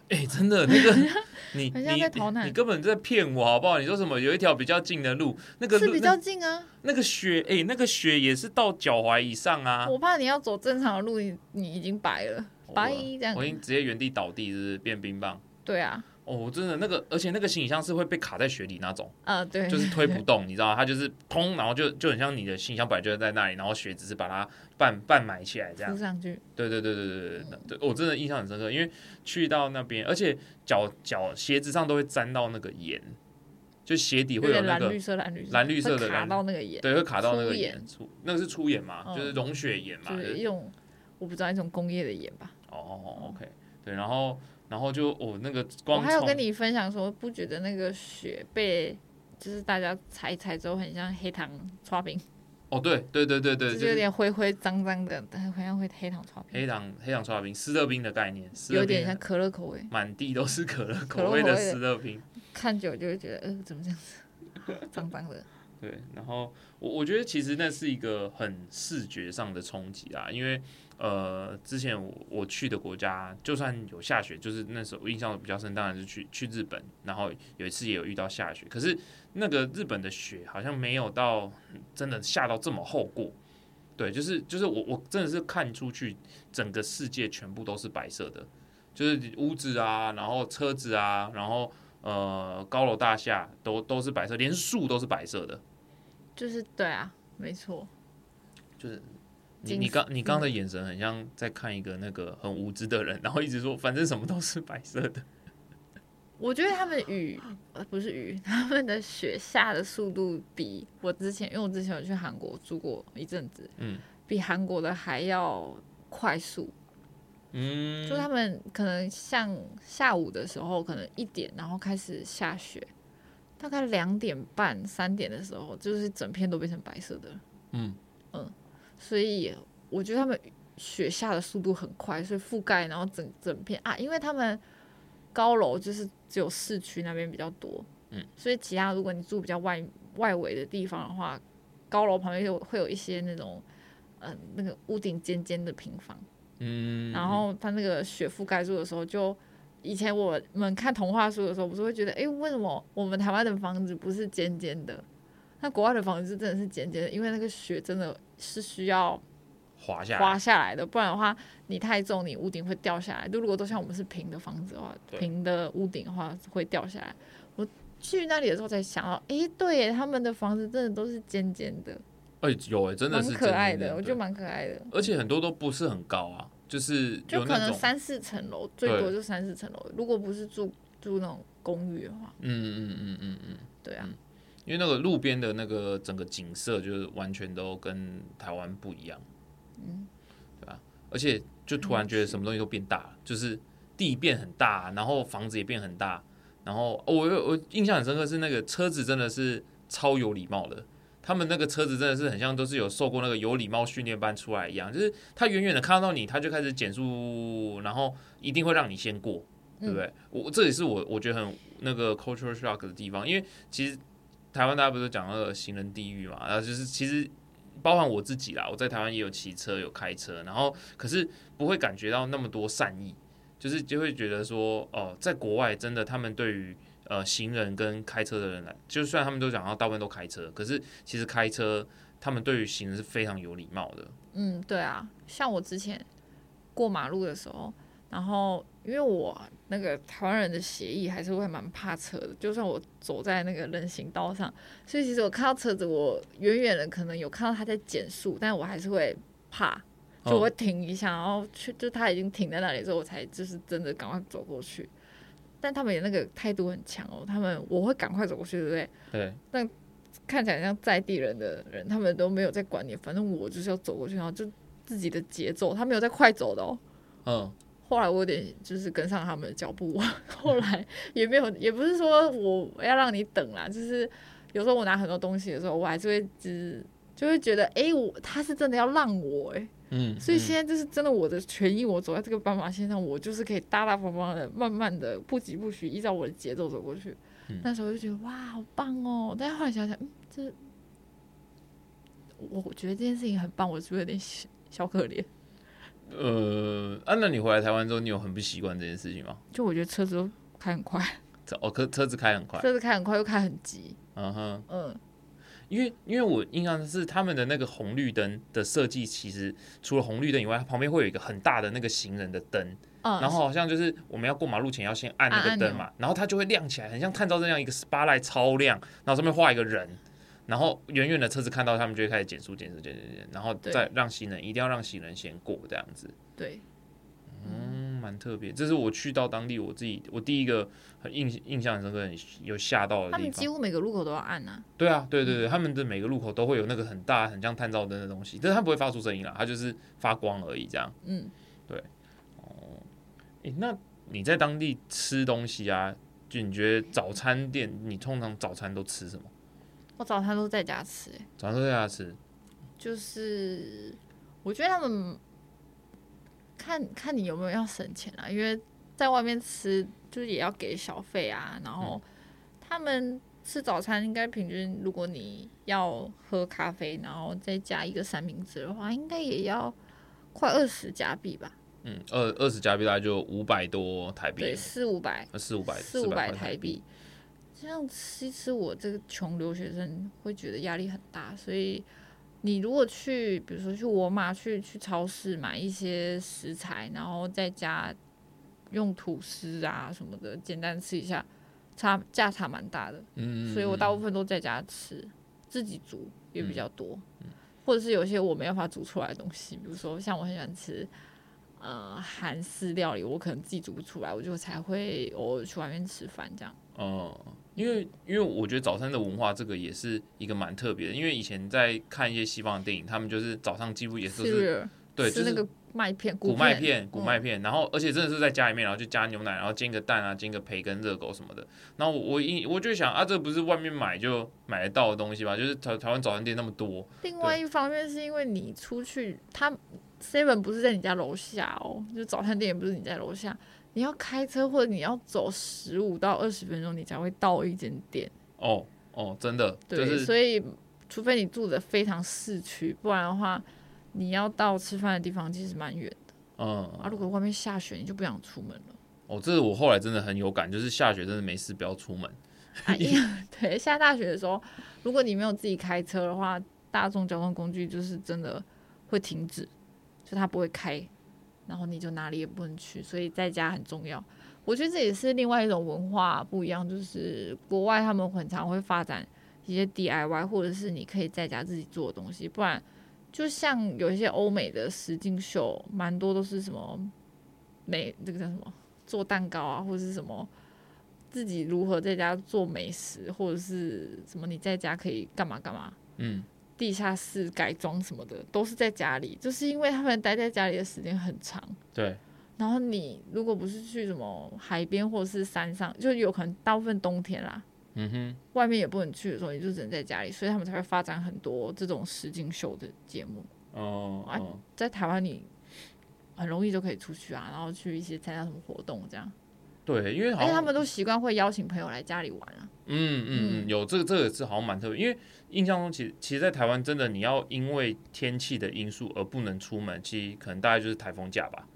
哎，真的，那个 你很像在逃难，你根本在骗我好不好？你说什么有一条比较近的路，那个是比较近啊。那个雪，哎，那个雪也是到脚踝以上啊。我怕你要走正常的路，你你已经白了，白这样。我已经直接原地倒地，是变冰棒。对啊。哦，真的那个，而且那个行李箱是会被卡在雪里那种，啊，对，就是推不 动，你知道它就是砰，然后就就很像你的行李箱本来就在那里，然后雪只是把它半半埋起来这样。上去。对对对对对对对，我真的印象很深刻，因为去到那边，而且脚脚鞋子上都会沾到那个盐，就鞋底会有那个蓝绿色蓝绿蓝绿色的卡到那个盐，对，会卡到那个盐，出那个是粗盐嘛，就是溶雪盐嘛，就是用我不知道一种工业的盐吧。哦，OK，对，然后。然后就哦，那个光我还有跟你分享说，不觉得那个雪被就是大家踩一踩之后很像黑糖刷冰？哦，对对对对对，就有点灰灰脏脏的，但好像会黑糖刷冰。黑糖黑糖刷冰，湿热冰的概念，有点像可乐口味，满地都是可乐口味的湿热冰，看久就会觉得，呃，怎么这样子，脏脏的。对，然后我我觉得其实那是一个很视觉上的冲击啊，因为。呃，之前我我去的国家，就算有下雪，就是那时候印象比较深，当然是去去日本，然后有一次也有遇到下雪，可是那个日本的雪好像没有到真的下到这么厚过，对，就是就是我我真的是看出去，整个世界全部都是白色的，就是屋子啊，然后车子啊，然后呃高楼大厦都都是白色，连树都是白色的，就是对啊，没错，就是。你你刚你刚的眼神很像在看一个那个很无知的人，然后一直说反正什么都是白色的。我觉得他们雨呃不是雨，他们的雪下的速度比我之前，因为我之前有去韩国住过一阵子，嗯，比韩国的还要快速。嗯，就他们可能像下午的时候，可能一点然后开始下雪，大概两点半三点的时候，就是整片都变成白色的。嗯嗯。所以我觉得他们雪下的速度很快，所以覆盖然后整整片啊，因为他们高楼就是只有市区那边比较多，嗯，所以其他如果你住比较外外围的地方的话，高楼旁边有会有一些那种嗯那个屋顶尖尖的平房，嗯，然后它那个雪覆盖住的时候，就以前我们看童话书的时候，不是会觉得哎，为什么我们台湾的房子不是尖尖的？那国外的房子真的是尖尖的，因为那个雪真的是需要滑下滑下来的，不然的话你太重，你屋顶会掉下来。就如果都像我们是平的房子的话，平的屋顶的话会掉下来。我去那里的时候才想到，哎，对，他们的房子真的都是尖尖的。哎，有哎，真的是可爱的，我觉得蛮可爱的。而且很多都不是很高啊，就是就可能三四层楼，最多就三四层楼。如果不是住住那种公寓的话，嗯嗯嗯嗯嗯，对啊。因为那个路边的那个整个景色，就是完全都跟台湾不一样，嗯，对吧？而且就突然觉得什么东西都变大了，就是地变很大，然后房子也变很大，然后我我印象很深刻是那个车子真的是超有礼貌的，他们那个车子真的是很像都是有受过那个有礼貌训练班出来一样，就是他远远的看到你，他就开始减速，然后一定会让你先过，对不对？我这也是我我觉得很那个 cultural shock 的地方，因为其实。台湾大家不是讲那个行人地狱嘛？然后就是其实包含我自己啦，我在台湾也有骑车有开车，然后可是不会感觉到那么多善意，就是就会觉得说哦，在国外真的他们对于呃行人跟开车的人来，就算他们都讲到大部分都开车，可是其实开车他们对于行人是非常有礼貌的。嗯，对啊，像我之前过马路的时候。然后，因为我那个台湾人的协议还是会蛮怕车的，就算我走在那个人行道上，所以其实我看到车子，我远远的可能有看到他在减速，但我还是会怕，就我会停一下，然后去，就他已经停在那里之后，我才就是真的赶快走过去。但他们也那个态度很强哦，他们我会赶快走过去，对不对？对。但看起来像在地人的人，他们都没有在管你，反正我就是要走过去，然后就自己的节奏，他没有在快走的哦。嗯。后来我有点就是跟上他们的脚步，后来也没有，也不是说我要让你等啦，就是有时候我拿很多东西的时候，我还是会只就会觉得，哎，我他是真的要让我，哎，嗯，所以现在就是真的我的权益，我走在这个斑马线上，我就是可以大大方方的、慢慢的、不急不徐，依照我的节奏走过去。那时候就觉得哇，好棒哦！但是后来想想，嗯，这我觉得这件事情很棒，我是不是有点小小可怜？呃，啊，那你回来台湾之后，你有很不习惯这件事情吗？就我觉得车子都开很快，哦，车车子开很快，车子开很快又开很急，嗯哼，嗯，因为因为我印象是他们的那个红绿灯的设计，其实除了红绿灯以外，它旁边会有一个很大的那个行人的灯，然后好像就是我们要过马路前要先按那个灯嘛，然后它就会亮起来，很像探照灯一样，一个 spotlight 超亮，然后上面画一个人，然后远远的车子看到他们就会开始减速、减速、减、减、减，然后再让行人一定要让行人先过这样子。对。嗯，蛮特别。这是我去到当地，我自己我第一个很印印象很深刻、很有吓到的地方。他们几乎每个路口都要按啊。对啊，对对对，他们的每个路口都会有那个很大、很像探照灯的东西，但是它不会发出声音啦，它就是发光而已，这样。嗯，对。哦，诶，那你在当地吃东西啊？就你觉得早餐店，你通常早餐都吃什么？我早餐都在家吃，哎，早餐都在家吃。就是我觉得他们。看看你有没有要省钱啊，因为在外面吃就是也要给小费啊。然后他们吃早餐应该平均，如果你要喝咖啡，然后再加一个三明治的话，应该也要快二十加币吧？嗯，二二十加币大概就五百多台币，对，四五百，四五百，四五百台币。这样吃一吃，我这个穷留学生会觉得压力很大，所以。你如果去，比如说去沃尔玛、去去超市买一些食材，然后在家用吐司啊什么的简单吃一下，差价差蛮大的。嗯，所以我大部分都在家吃，自己煮也比较多。或者是有些我没办法煮出来的东西，比如说像我很喜欢吃呃韩式料理，我可能自己煮不出来，我就才会偶尔去外面吃饭这样。哦。因为，因为我觉得早餐的文化这个也是一个蛮特别的。因为以前在看一些西方的电影，他们就是早上几乎也是对，就是那个麦片、谷麦片、谷麦片，然后而且真的是在家里面，然后就加牛奶，然后煎个蛋啊，煎个培根、热狗什么的。然后我一我就想啊，这不是外面买就买得到的东西吧？就是台台湾早餐店那么多。另外一方面是因为你出去，他 seven 不是在你家楼下哦，就早餐店也不是你在楼下。你要开车或者你要走十五到二十分钟，你才会到一间店。哦哦，真的。对，所以除非你住的非常市区，不然的话，你要到吃饭的地方其实蛮远的。嗯。啊，如果外面下雪，你就不想出门了。哦，这是我后来真的很有感，就是下雪真的没事，不要出门。哎呀 对，下大雪的时候，如果你没有自己开车的话，大众交通工具就是真的会停止，就它不会开。然后你就哪里也不能去，所以在家很重要。我觉得这也是另外一种文化不一样，就是国外他们很常会发展一些 DIY，或者是你可以在家自己做的东西。不然，就像有一些欧美的实境秀，蛮多都是什么美这个叫什么做蛋糕啊，或者是什么自己如何在家做美食，或者是什么你在家可以干嘛干嘛。嗯。地下室改装什么的都是在家里，就是因为他们待在家里的时间很长。对。然后你如果不是去什么海边或者是山上，就有可能大部分冬天啦，嗯哼，外面也不能去的时候，你就只能在家里，所以他们才会发展很多这种实景秀的节目。哦。啊，在台湾你很容易就可以出去啊，然后去一些参加什么活动这样。对，因为好像他们都习惯会邀请朋友来家里玩啊。嗯嗯嗯，有这个这个是好像蛮特别，因为。印象中，其实其实，在台湾真的，你要因为天气的因素而不能出门，其实可能大概就是台风假吧。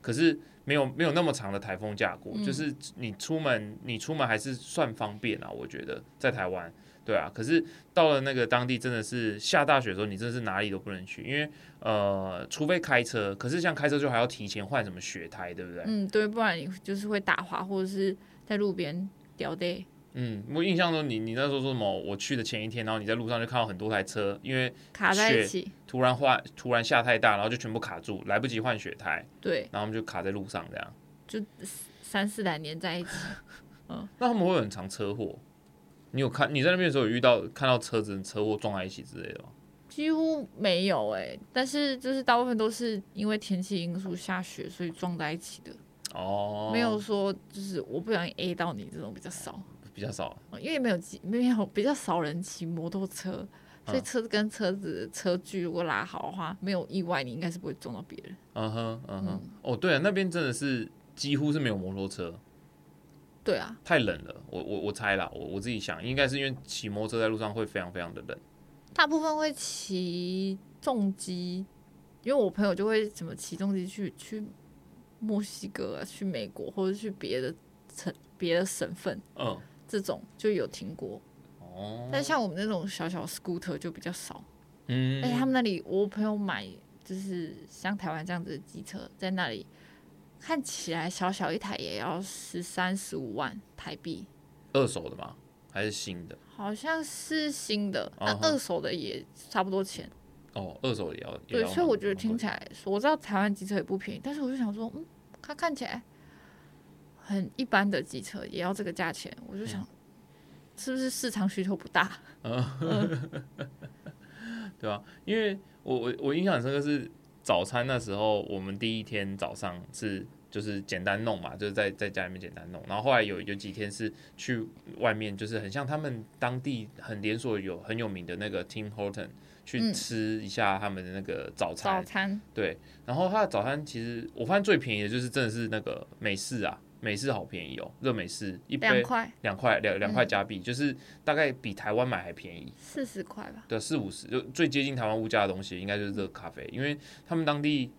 可是没有没有那么长的台风假过，就是你出门，你出门还是算方便啊。我觉得在台湾，对啊。可是到了那个当地，真的是下大雪的时候，你真的是哪里都不能去，因为呃，除非开车。可是像开车就还要提前换什么雪胎，对不对？嗯，对，不然你就是会打滑，或者是在路边掉的。嗯，我印象中你你那时候说什么？我去的前一天，然后你在路上就看到很多台车，因为卡在一起，突然换突然下太大，然后就全部卡住，来不及换雪胎，对，然后我们就卡在路上这样，就三四台连在一起。嗯，那他们会很常车祸？你有看你在那边的时候有遇到看到车子车祸撞在一起之类的吗？几乎没有哎，但是就是大部分都是因为天气因素下雪，所以撞在一起的。哦，没有说就是我不小心 A 到你这种比较少。比较少，因为没有骑，没有比较少人骑摩托车，所以车子跟车子车距如果拉好的话，没有意外，你应该是不会撞到别人。嗯哼，嗯哼，哦，对啊，那边真的是几乎是没有摩托车。对啊，太冷了，我我我猜啦，我我自己想，应该是因为骑摩托车在路上会非常非常的冷。大部分会骑重机，因为我朋友就会怎么骑重机去去墨西哥啊，去美国或者去别的城别的省份。嗯。这种就有听过，哦，但像我们那种小小 scooter 就比较少，嗯，而且他们那里我朋友买就是像台湾这样子的机车，在那里看起来小小一台也要十三十五万台币，二手的吗？还是新的？好像是新的，那二手的也差不多钱。哦，二手也要。对，所以我觉得听起来，我知道台湾机车也不便宜，但是我就想说，嗯，它看起来很一般的机车也要这个价钱，我就想，是不是市场需求不大？嗯，对吧？因为我我我印象很深刻是早餐那时候，我们第一天早上是。就是简单弄嘛，就是在在家里面简单弄，然后后来有有几天是去外面，就是很像他们当地很连锁有很有名的那个 Tim Horton 去吃一下他们的那个早餐。早餐对，然后他的早餐其实我发现最便宜的就是真的是那个美式啊，美式好便宜哦，热美式一杯两块。两块两两块加币，就是大概比台湾买还便宜，四十块吧？对，四五十就最接近台湾物价的东西，应该就是热咖啡，因为他们当地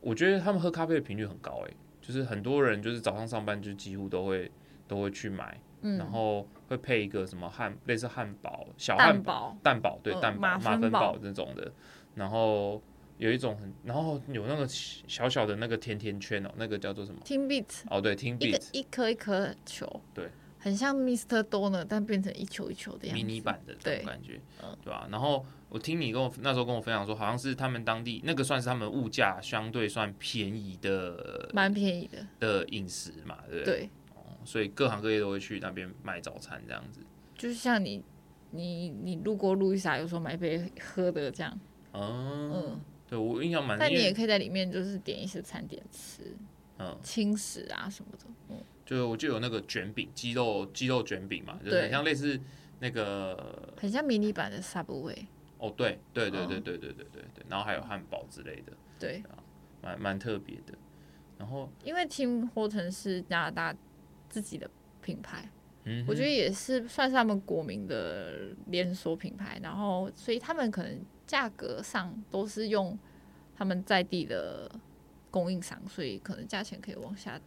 我觉得他们喝咖啡的频率很高哎。就是很多人就是早上上班就几乎都会都会去买，然后会配一个什么汉类似汉堡小汉堡蛋堡。对蛋堡。马芬堡这种的，然后有一种很然后有那个小小的那个甜甜圈哦，那个叫做什么？Tin Bits 哦对，Tin Bits 一颗一颗球对。很像 Mister Donut，但变成一球一球的样子，迷你版的这种感觉，对吧？然后我听你跟我那时候跟我分享说，好像是他们当地那个算是他们物价相对算便宜的，蛮便宜的的饮食嘛，对不对？对，所以各行各业都会去那边卖早餐这样子。就是像你，你你路过路易莎，有时候买杯喝的这样。嗯，对我印象蛮。但你也可以在里面就是点一些餐点吃，嗯，轻食啊什么的，嗯。就我就有那个卷饼，鸡肉鸡肉卷饼嘛，就是很像类似那个，很像迷你版的 Subway。哦，对对对对对对对对对，然后还有汉堡之类的，对，蛮蛮特别的。然后因为 Tim Horton 是加拿大自己的品牌，嗯，我觉得也是算是他们国民的连锁品牌，然后所以他们可能价格上都是用他们在地的供应商，所以可能价钱可以往下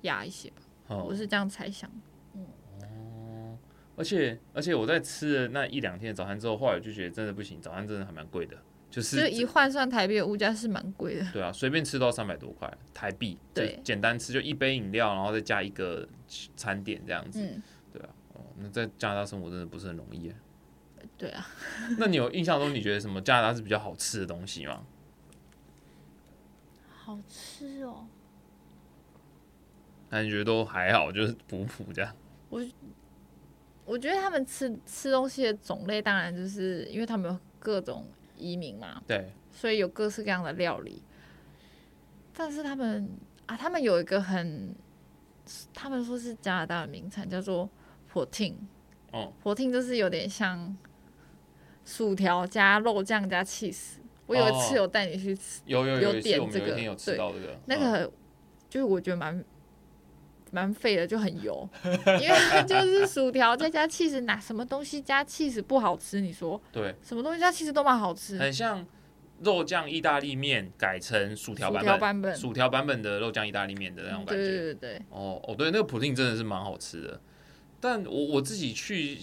压一些吧。我是这样猜想，嗯。哦，而且而且我在吃了那一两天的早餐之后，后来就觉得真的不行，早餐真的还蛮贵的，就是就一换算台币的物价是蛮贵的，对啊，随便吃都要三百多块台币，对，简单吃就一杯饮料，然后再加一个餐点这样子，对啊，哦，那在加拿大生活真的不是很容易，对啊，那你有印象中你觉得什么加拿大是比较好吃的东西吗？好吃哦。感觉都还好，就是普普这样。我我觉得他们吃吃东西的种类，当然就是因为他们有各种移民嘛，对，所以有各式各样的料理。但是他们啊，他们有一个很，他们说是加拿大的名产，叫做 protein。哦，protein 就是有点像薯条加肉酱加 cheese。我有一次有带你去吃，有有有点这个，有吃到这个，那个就是我觉得蛮。蛮废的，就很油，因为就是薯条再加气死，哪什么东西加气死不好吃？你说？对，什么东西加气死都蛮好吃，很像肉酱意大利面改成薯条版本，薯条版本。的肉酱意大利面的那种感觉。对对对。哦哦，对，那个普丁真的是蛮好吃的，但我我自己去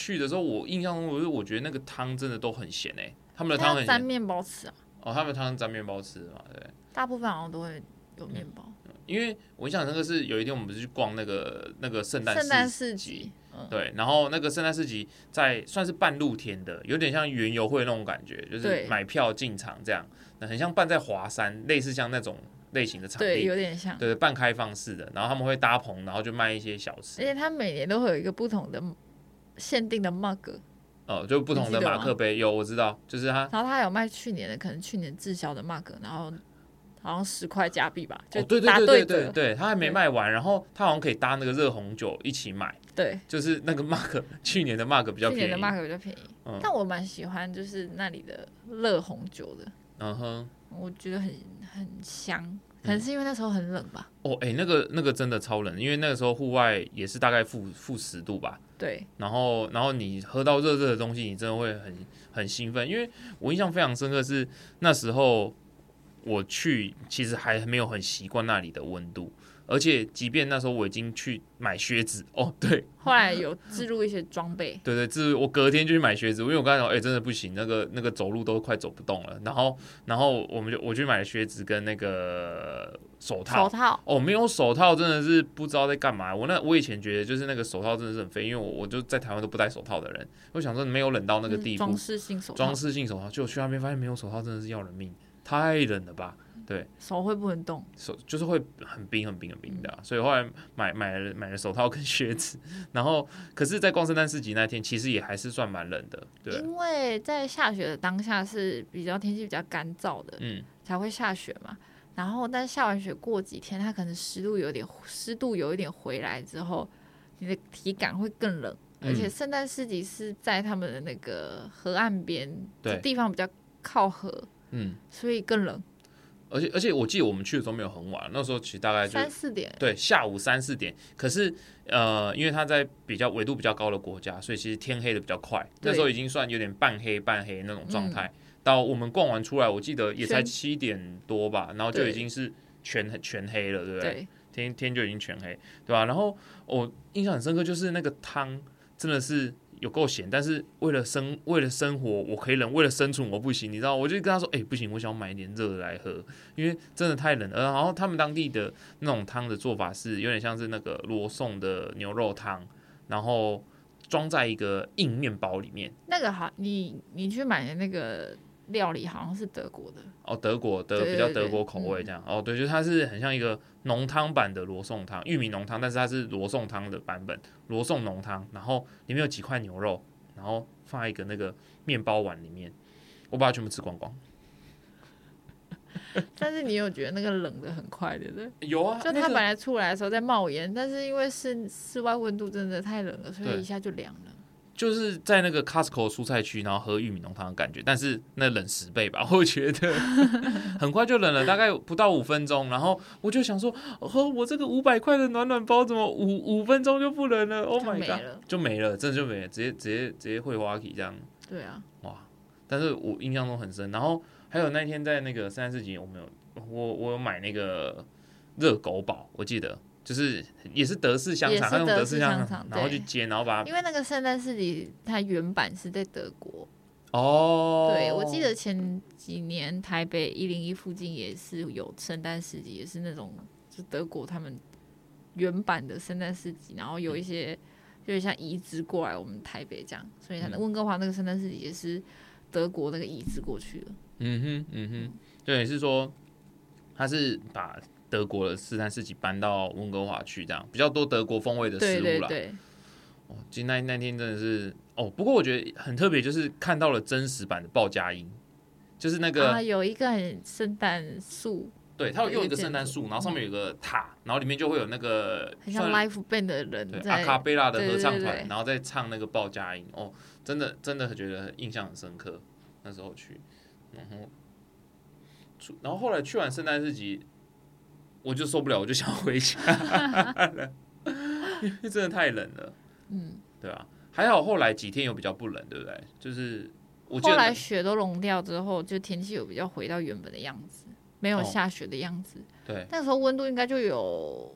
去的时候，我印象中我我觉得那个汤真的都很咸诶，他们的汤很沾面包吃啊？哦，他们汤沾面包吃嘛？对，大部分好像都会有面包。因为我印象那个是有一天我们不是去逛那个那个圣诞圣诞市集，对，然后那个圣诞市集在算是半露天的，有点像园游会那种感觉，就是买票进场这样，那很像办在华山，类似像那种类型的场地，对，有点像，对，半开放式的，然后他们会搭棚，然后就卖一些小吃，而且他每年都会有一个不同的限定的 mug，哦，就不同的马克杯，有我知道，就是它，然后他有卖去年的，可能去年滞销的 mug，然后。好像十块加币吧，就对对对对对对，他还没卖完，然后它好像可以搭那个热红酒一起买，对，就是那个 mark 去年的 mark 比较便宜，去年的 mark 比较便宜，但我蛮喜欢就是那里的热红酒的，嗯哼，我觉得很很香，可能是因为那时候很冷吧。哦，哎，那个那个真的超冷，因为那个时候户外也是大概负负十度吧，对，然后然后你喝到热热的东西，你真的会很很兴奋，因为我印象非常深刻是那时候。我去其实还没有很习惯那里的温度，而且即便那时候我已经去买靴子哦，对，后来有置入一些装备，对对，置入我隔天就去买靴子，因为我刚才讲，哎，真的不行，那个那个走路都快走不动了。然后然后我们就我去买了靴子跟那个手套，手套哦，没有手套真的是不知道在干嘛。我那我以前觉得就是那个手套真的是很废，因为我我就在台湾都不戴手套的人，我想说没有冷到那个地步，装饰性手套，装饰性手套，就去那边发现没有手套真的是要人命，太冷了吧。对，手会不能动，手就是会很冰、很冰、很冰的，所以后来买买了买了手套跟靴子，然后可是，在逛圣诞市集那天，其实也还是算蛮冷的，对，因为在下雪的当下是比较天气比较干燥的，嗯，才会下雪嘛。然后，但下完雪过几天，它可能湿度有点湿度有一点回来之后，你的体感会更冷。而且，圣诞市集是在他们的那个河岸边，对，地方比较靠河，嗯，所以更冷。而且而且，我记得我们去的时候没有很晚，那时候其实大概就三四点，对，下午三四点。可是呃，因为它在比较纬度比较高的国家，所以其实天黑的比较快。那时候已经算有点半黑半黑那种状态。到我们逛完出来，我记得也才七点多吧，然后就已经是全全黑了，对不对？天天就已经全黑，对吧？然后我印象很深刻，就是那个汤真的是。有够咸，但是为了生为了生活我可以忍，为了生存我不行，你知道？我就跟他说：“哎，不行，我想买一点热的来喝，因为真的太冷了。”然后他们当地的那种汤的做法是有点像是那个罗宋的牛肉汤，然后装在一个硬面包里面。那个好，你你去买的那个。料理好像是德国的哦，德国的比较德国口味这样哦，对，就它是很像一个浓汤版的罗宋汤，玉米浓汤，但是它是罗宋汤的版本，罗宋浓汤，然后里面有几块牛肉，然后放在一个那个面包碗里面，我把它全部吃光光。但是你有觉得那个冷的很快，对不对？有啊，就它本来出来的时候在冒烟，但是因为室室外温度真的太冷了，所以一下就凉了。就是在那个 Costco 蔬菜区，然后喝玉米浓汤的感觉，但是那冷十倍吧，我觉得 很快就冷了，大概不到五分钟。然后我就想说，哦我这个五百块的暖暖包，怎么五五分钟就不冷了？Oh my god，就没了，真的就没了，直接直接直接会花体这样。对啊，哇！但是我印象中很深。然后还有那天在那个三四集，我没有，我我有买那个热狗堡，我记得。就是也是德式香肠，他用德式香肠，然后去煎，然后把它。因为那个圣诞市集，它原版是在德国。哦。对，我记得前几年台北一零一附近也是有圣诞市集，也是那种就德国他们原版的圣诞市集，然后有一些就是像移植过来我们台北这样，所以它的温哥华那个圣诞市集也是德国那个移植过去的。嗯哼，嗯哼，对，是说他是把。德国的圣诞市集搬到温哥华去，这样比较多德国风味的食物啦。哦，今那那天真的是哦，不过我觉得很特别，就是看到了真实版的鲍家音，就是那个啊，有一个很圣诞树，对，它有用一个圣诞树，然后上面有个塔，然后里面就会有那个很像 live band 的人，阿卡贝拉的合唱团，然后再唱那个鲍佳音。哦，真的真的觉得印象很深刻，那时候去，然后，然后后来去完圣诞市集。我就受不了，我就想回家了，因为真的太冷了。嗯，对啊，还好后来几天有比较不冷，对不对？就是我后来雪都融掉之后，就天气有比较回到原本的样子，没有下雪的样子。对，那时候温度应该就有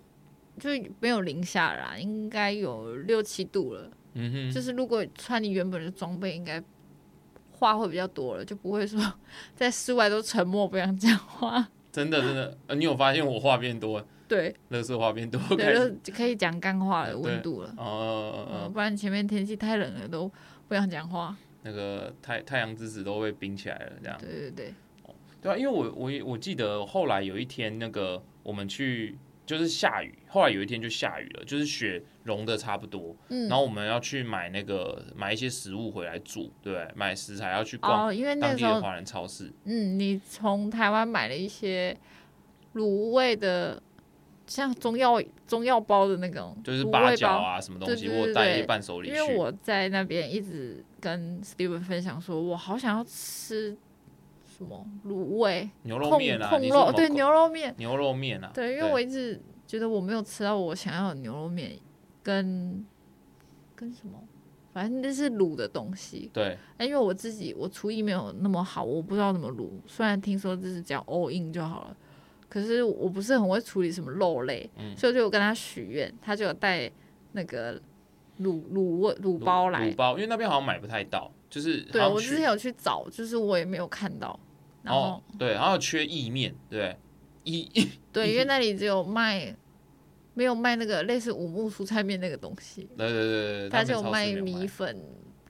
就没有零下啦，应该有六七度了。嗯哼，就是如果穿你原本的装备，应该话会比较多了，就不会说 在室外都沉默不想讲话。真的真的，呃，你有发现我话变多？对，乐色话变多，对，就可以讲干话的温度了。哦，不然前面天气太冷了，都不想讲话。那个太太阳之子都被冰起来了，这样。对对对。哦，对啊，因为我我我记得后来有一天，那个我们去。就是下雨，后来有一天就下雨了，就是雪融的差不多，嗯，然后我们要去买那个买一些食物回来煮，对买食材要去逛，因为当地的华人超市。嗯，你从台湾买了一些卤味的，像中药中药包的那种，就是八角啊什么东西，我带一些伴手礼。因为我在那边一直跟 Steven 分享说，我好想要吃。什么卤味、牛肉面啊？控肉对牛肉面、牛肉面啊？对，因为我一直觉得我没有吃到我想要的牛肉面，跟跟什么，反正那是卤的东西。对，因为我自己我厨艺没有那么好，我不知道怎么卤。虽然听说就是讲 all in 就好了，可是我不是很会处理什么肉类，所以就有跟他许愿，他就有带那个卤卤味卤包来。卤包，因为那边好像买不太到，就是对我之前有去找，就是我也没有看到。然后对，然后缺意面，对，意 对，因为那里只有卖，没有卖那个类似五木蔬菜面那个东西。对对对对，他就卖米粉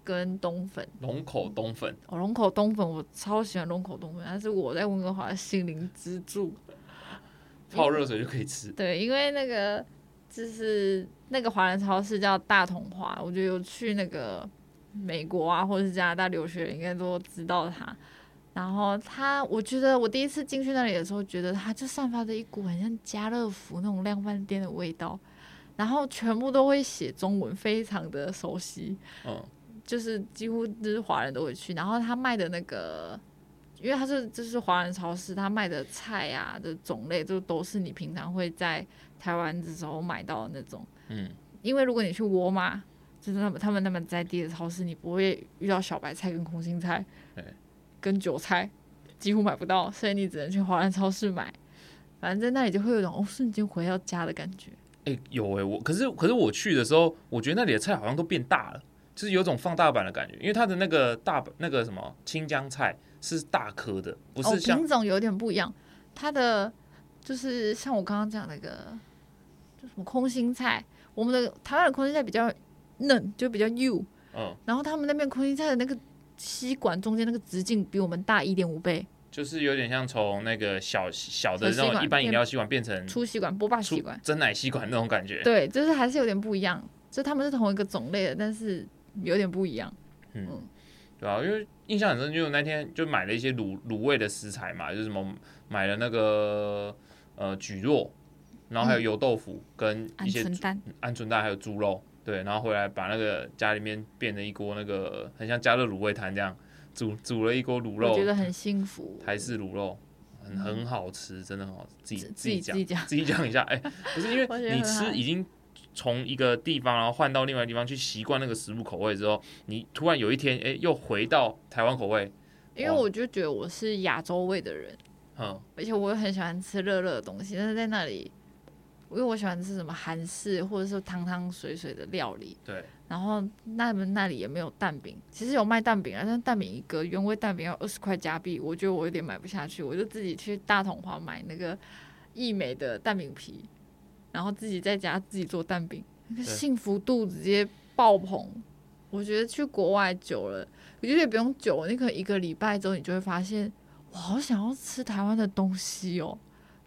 跟冬粉。龙口冬粉，哦，龙口冬粉，我超喜欢龙口冬粉，它是我在温哥华的心灵支柱。泡热水就可以吃。对，因为那个就是那个华人超市叫大同华，我觉得有去那个美国啊或者是加拿大留学，应该都知道它。然后它，我觉得我第一次进去那里的时候，觉得它就散发着一股很像家乐福那种量贩店的味道，然后全部都会写中文，非常的熟悉。嗯，就是几乎就是华人都会去。然后他卖的那个，因为他是就是华人超市，他卖的菜啊的种类就都是你平常会在台湾的时候买到的那种。嗯，因为如果你去沃尔玛，就是他们他们那么在地的超市，你不会遇到小白菜跟空心菜。跟韭菜几乎买不到，所以你只能去华人超市买。反正在那里就会有种哦，瞬间回到家的感觉。哎，有哎，我可是可是我去的时候，我觉得那里的菜好像都变大了，就是有种放大版的感觉。因为它的那个大那个什么青江菜是大颗的，不是品种有点不一样。它的就是像我刚刚讲那个就什么空心菜，我们的台湾的空心菜比较嫩，就比较幼。嗯，然后他们那边空心菜的那个。吸管中间那个直径比我们大一点五倍，就是有点像从那个小小的那种一般饮料吸管变成粗吸管、波霸吸管、真奶吸管那种感觉。对，就是还是有点不一样。就他们是同一个种类的，但是有点不一样。嗯，对啊，因为印象很深，就那天就买了一些卤卤味的食材嘛，就是什么买了那个呃蒟蒻，然后还有油豆腐跟一些鹌鹑蛋，还有猪肉。对，然后回来把那个家里面变成一锅那个很像加热卤味摊这样煮煮了一锅卤肉，我觉得很幸福。台式卤肉很很好吃，真的很好吃。自己自己讲自己讲一下，哎，不是因为你吃已经从一个地方然后换到另外地方去习惯那个食物口味之后，你突然有一天哎又回到台湾口味，因为我就觉得我是亚洲味的人，嗯，而且我又很喜欢吃热热的东西，但是在那里。因为我喜欢吃什么韩式或者是汤汤水水的料理，对。然后那们那里也没有蛋饼，其实有卖蛋饼啊，但蛋饼一个原味蛋饼要二十块加币，我觉得我有点买不下去，我就自己去大统华买那个益美的蛋饼皮，然后自己在家自己做蛋饼，那个幸福度直接爆棚。我觉得去国外久了，我觉得也不用久，你可能一个礼拜之后，你就会发现，我好想要吃台湾的东西哦，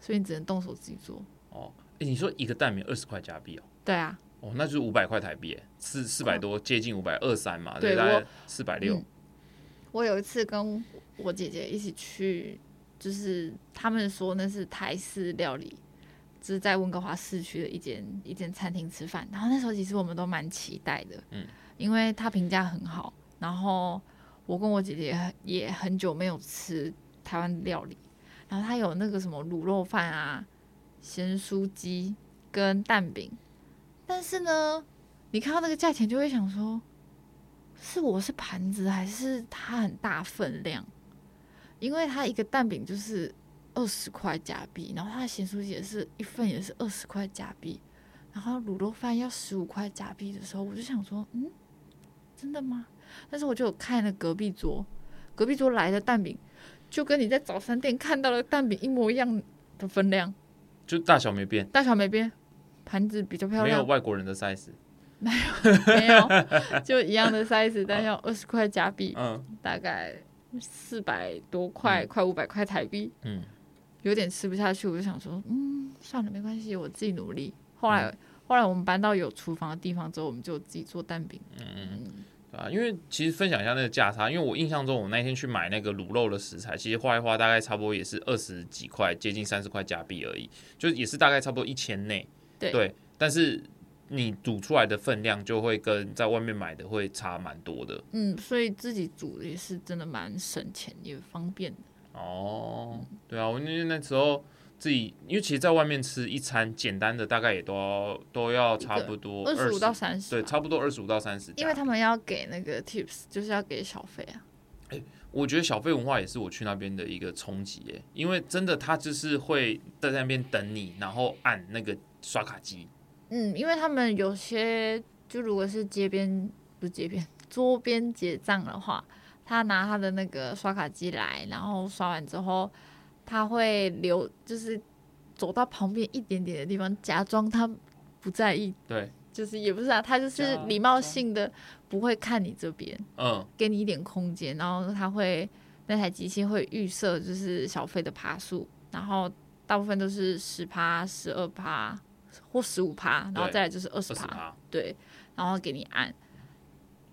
所以你只能动手自己做。你说一个蛋饼二十块加币哦？对啊，哦，那就是五百块台币，四四百多，接近五百二三嘛，对，大概四百六。我有一次跟我姐姐一起去，就是他们说那是台式料理，就是在温哥华市区的一间一间餐厅吃饭。然后那时候其实我们都蛮期待的，嗯，因为他评价很好。然后我跟我姐姐也很久没有吃台湾料理，然后他有那个什么卤肉饭啊。咸酥鸡跟蛋饼，但是呢，你看到那个价钱就会想说，是我是盘子还是它很大分量？因为它一个蛋饼就是二十块加币，然后它的咸酥鸡也是一份也是二十块加币，然后卤肉饭要十五块加币的时候，我就想说，嗯，真的吗？但是我就看了隔壁桌，隔壁桌来的蛋饼，就跟你在早餐店看到的蛋饼一模一样的分量。就大小没变，大小没变，盘子比较漂亮。没有外国人的 size，没有没有，就一样的 size，但要二十块加币，嗯，大概四百多块，快五百块台币，嗯，有点吃不下去，我就想说，嗯，算了，没关系，我自己努力。后来后来我们搬到有厨房的地方之后，我们就自己做蛋饼，嗯嗯。啊，因为其实分享一下那个价差，因为我印象中我那天去买那个卤肉的食材，其实花一花大概差不多也是二十几块，接近三十块加币而已，就也是大概差不多一千内。对，但是你煮出来的分量就会跟在外面买的会差蛮多的。嗯，所以自己煮也是真的蛮省钱也方便的。哦，对啊，我那那时候。自己，因为其实在外面吃一餐简单的，大概也都都要差不多二十五到三十，对，差不多二十五到三十。因为他们要给那个 tips，就是要给小费啊。我觉得小费文化也是我去那边的一个冲击，哎，因为真的他就是会在那边等你，然后按那个刷卡机。嗯，因为他们有些就如果是街边不是街边 桌边结账的话，他拿他的那个刷卡机来，然后刷完之后，他会留就是走到旁边一点点的地方，假装他不在意。对。就是也不是啊，他就是礼貌性的不会看你这边，嗯，给你一点空间，然后他会那台机器会预设就是小费的趴数，然后大部分都是十趴、十二趴或十五趴，然后再来就是二十趴，对，然后给你按。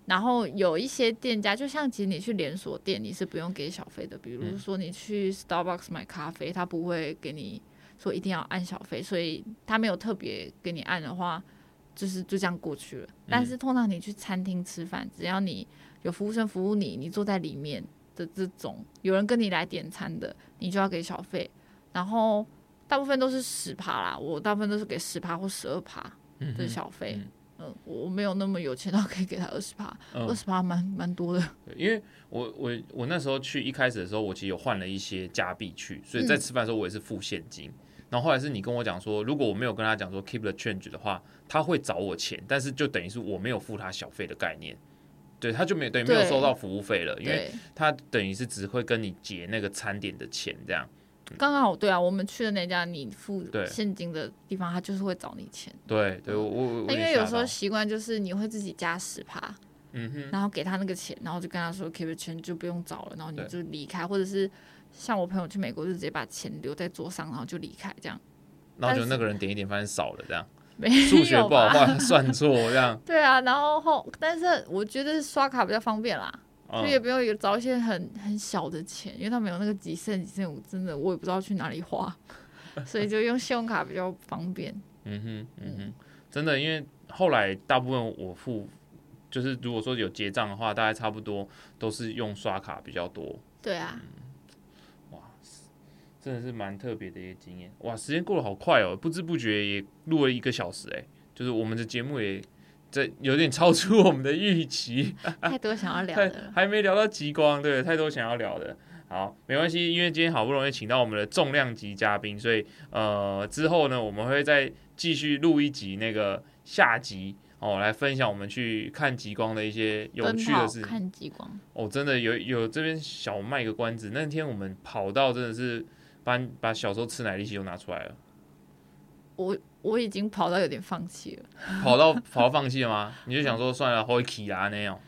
然后有一些店家，就像其实你去连锁店，你是不用给小费的，比如说你去 Starbucks 买咖啡，他不会给你说一定要按小费，所以他没有特别给你按的话。就是就这样过去了，但是通常你去餐厅吃饭，只要你有服务生服务你，你坐在里面的这种，有人跟你来点餐的，你就要给小费。然后大部分都是十趴啦，我大部分都是给十趴或十二趴的小费。嗯，我没有那么有钱到可以给他二十趴，二十趴蛮蛮多的。因为我我我那时候去一开始的时候，我其实有换了一些加币去，所以在吃饭的时候我也是付现金。然后后来是你跟我讲说，如果我没有跟他讲说 keep the change 的话，他会找我钱，但是就等于是我没有付他小费的概念，对，他就没有等于没有收到服务费了，因为他等于是只会跟你结那个餐点的钱这样。刚刚好，对啊，我们去的那家你付现金的地方，他就是会找你钱。对对，我我因为有时候习惯就是你会自己加十趴，嗯哼，然后给他那个钱，然后就跟他说 keep 就不用找了，然后你就离开，或者是。像我朋友去美国，就直接把钱留在桌上，然后就离开这样。然后就那个人点一点，发现少了这样。数学不好，画算错这样。对啊，然后后，但是我觉得刷卡比较方便啦，就也不用有找一些很很小的钱，因为他们有那个几剩几剩我，真的我也不知道去哪里花，所以就用信用卡比较方便。嗯哼，嗯哼，真的，因为后来大部分我付，就是如果说有结账的话，大概差不多都是用刷卡比较多。对啊。真的是蛮特别的一个经验哇！时间过得好快哦，不知不觉也录了一个小时哎，就是我们的节目也在有点超出我们的预期，太多想要聊的，还没聊到极光，对，太多想要聊的。好，没关系，因为今天好不容易请到我们的重量级嘉宾，所以呃之后呢，我们会再继续录一集那个下集哦，来分享我们去看极光的一些有趣的事。看极光哦，真的有有这边小卖个关子，那天我们跑到真的是。把把小时候吃奶力气都拿出来了，我我已经跑到有点放弃了，跑到跑到放弃了吗？你就想说算了，会起啊那样。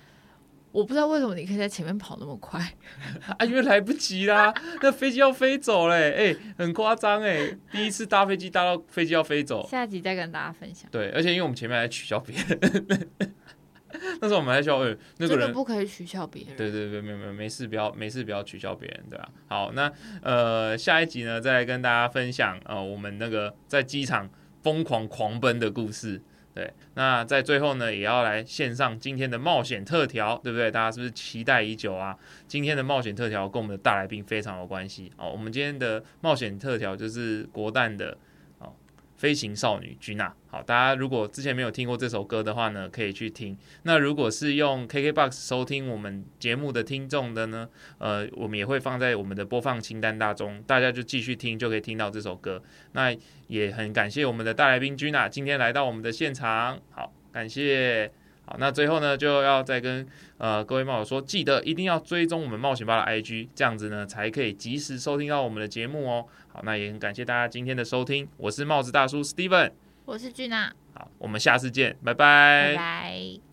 我不知道为什么你可以在前面跑那么快 啊，因为来不及啦，那飞机要飞走嘞，哎，很夸张哎，第一次搭飞机搭到飞机要飞走。下集再跟大家分享。对，而且因为我们前面还取消别人。那时候我们还笑，哎，那个人不可以取笑别人。对对对，没有没有，没事，不要没事，不要取笑别人，对吧？好，那呃，下一集呢，再来跟大家分享呃，我们那个在机场疯狂狂奔的故事。对，那在最后呢，也要来献上今天的冒险特调，对不对？大家是不是期待已久啊？今天的冒险特调跟我们的大来宾非常有关系哦。我们今天的冒险特调就是国蛋的。飞行少女居娜，好，大家如果之前没有听过这首歌的话呢，可以去听。那如果是用 KKBOX 收听我们节目的听众的呢，呃，我们也会放在我们的播放清单当中，大家就继续听，就可以听到这首歌。那也很感谢我们的大来宾居娜今天来到我们的现场，好，感谢。好，那最后呢，就要再跟呃各位冒友说，记得一定要追踪我们冒险吧的 IG，这样子呢才可以及时收听到我们的节目哦。好，那也很感谢大家今天的收听，我是帽子大叔 Steven，我是俊娜，好，我们下次见，拜拜，拜拜。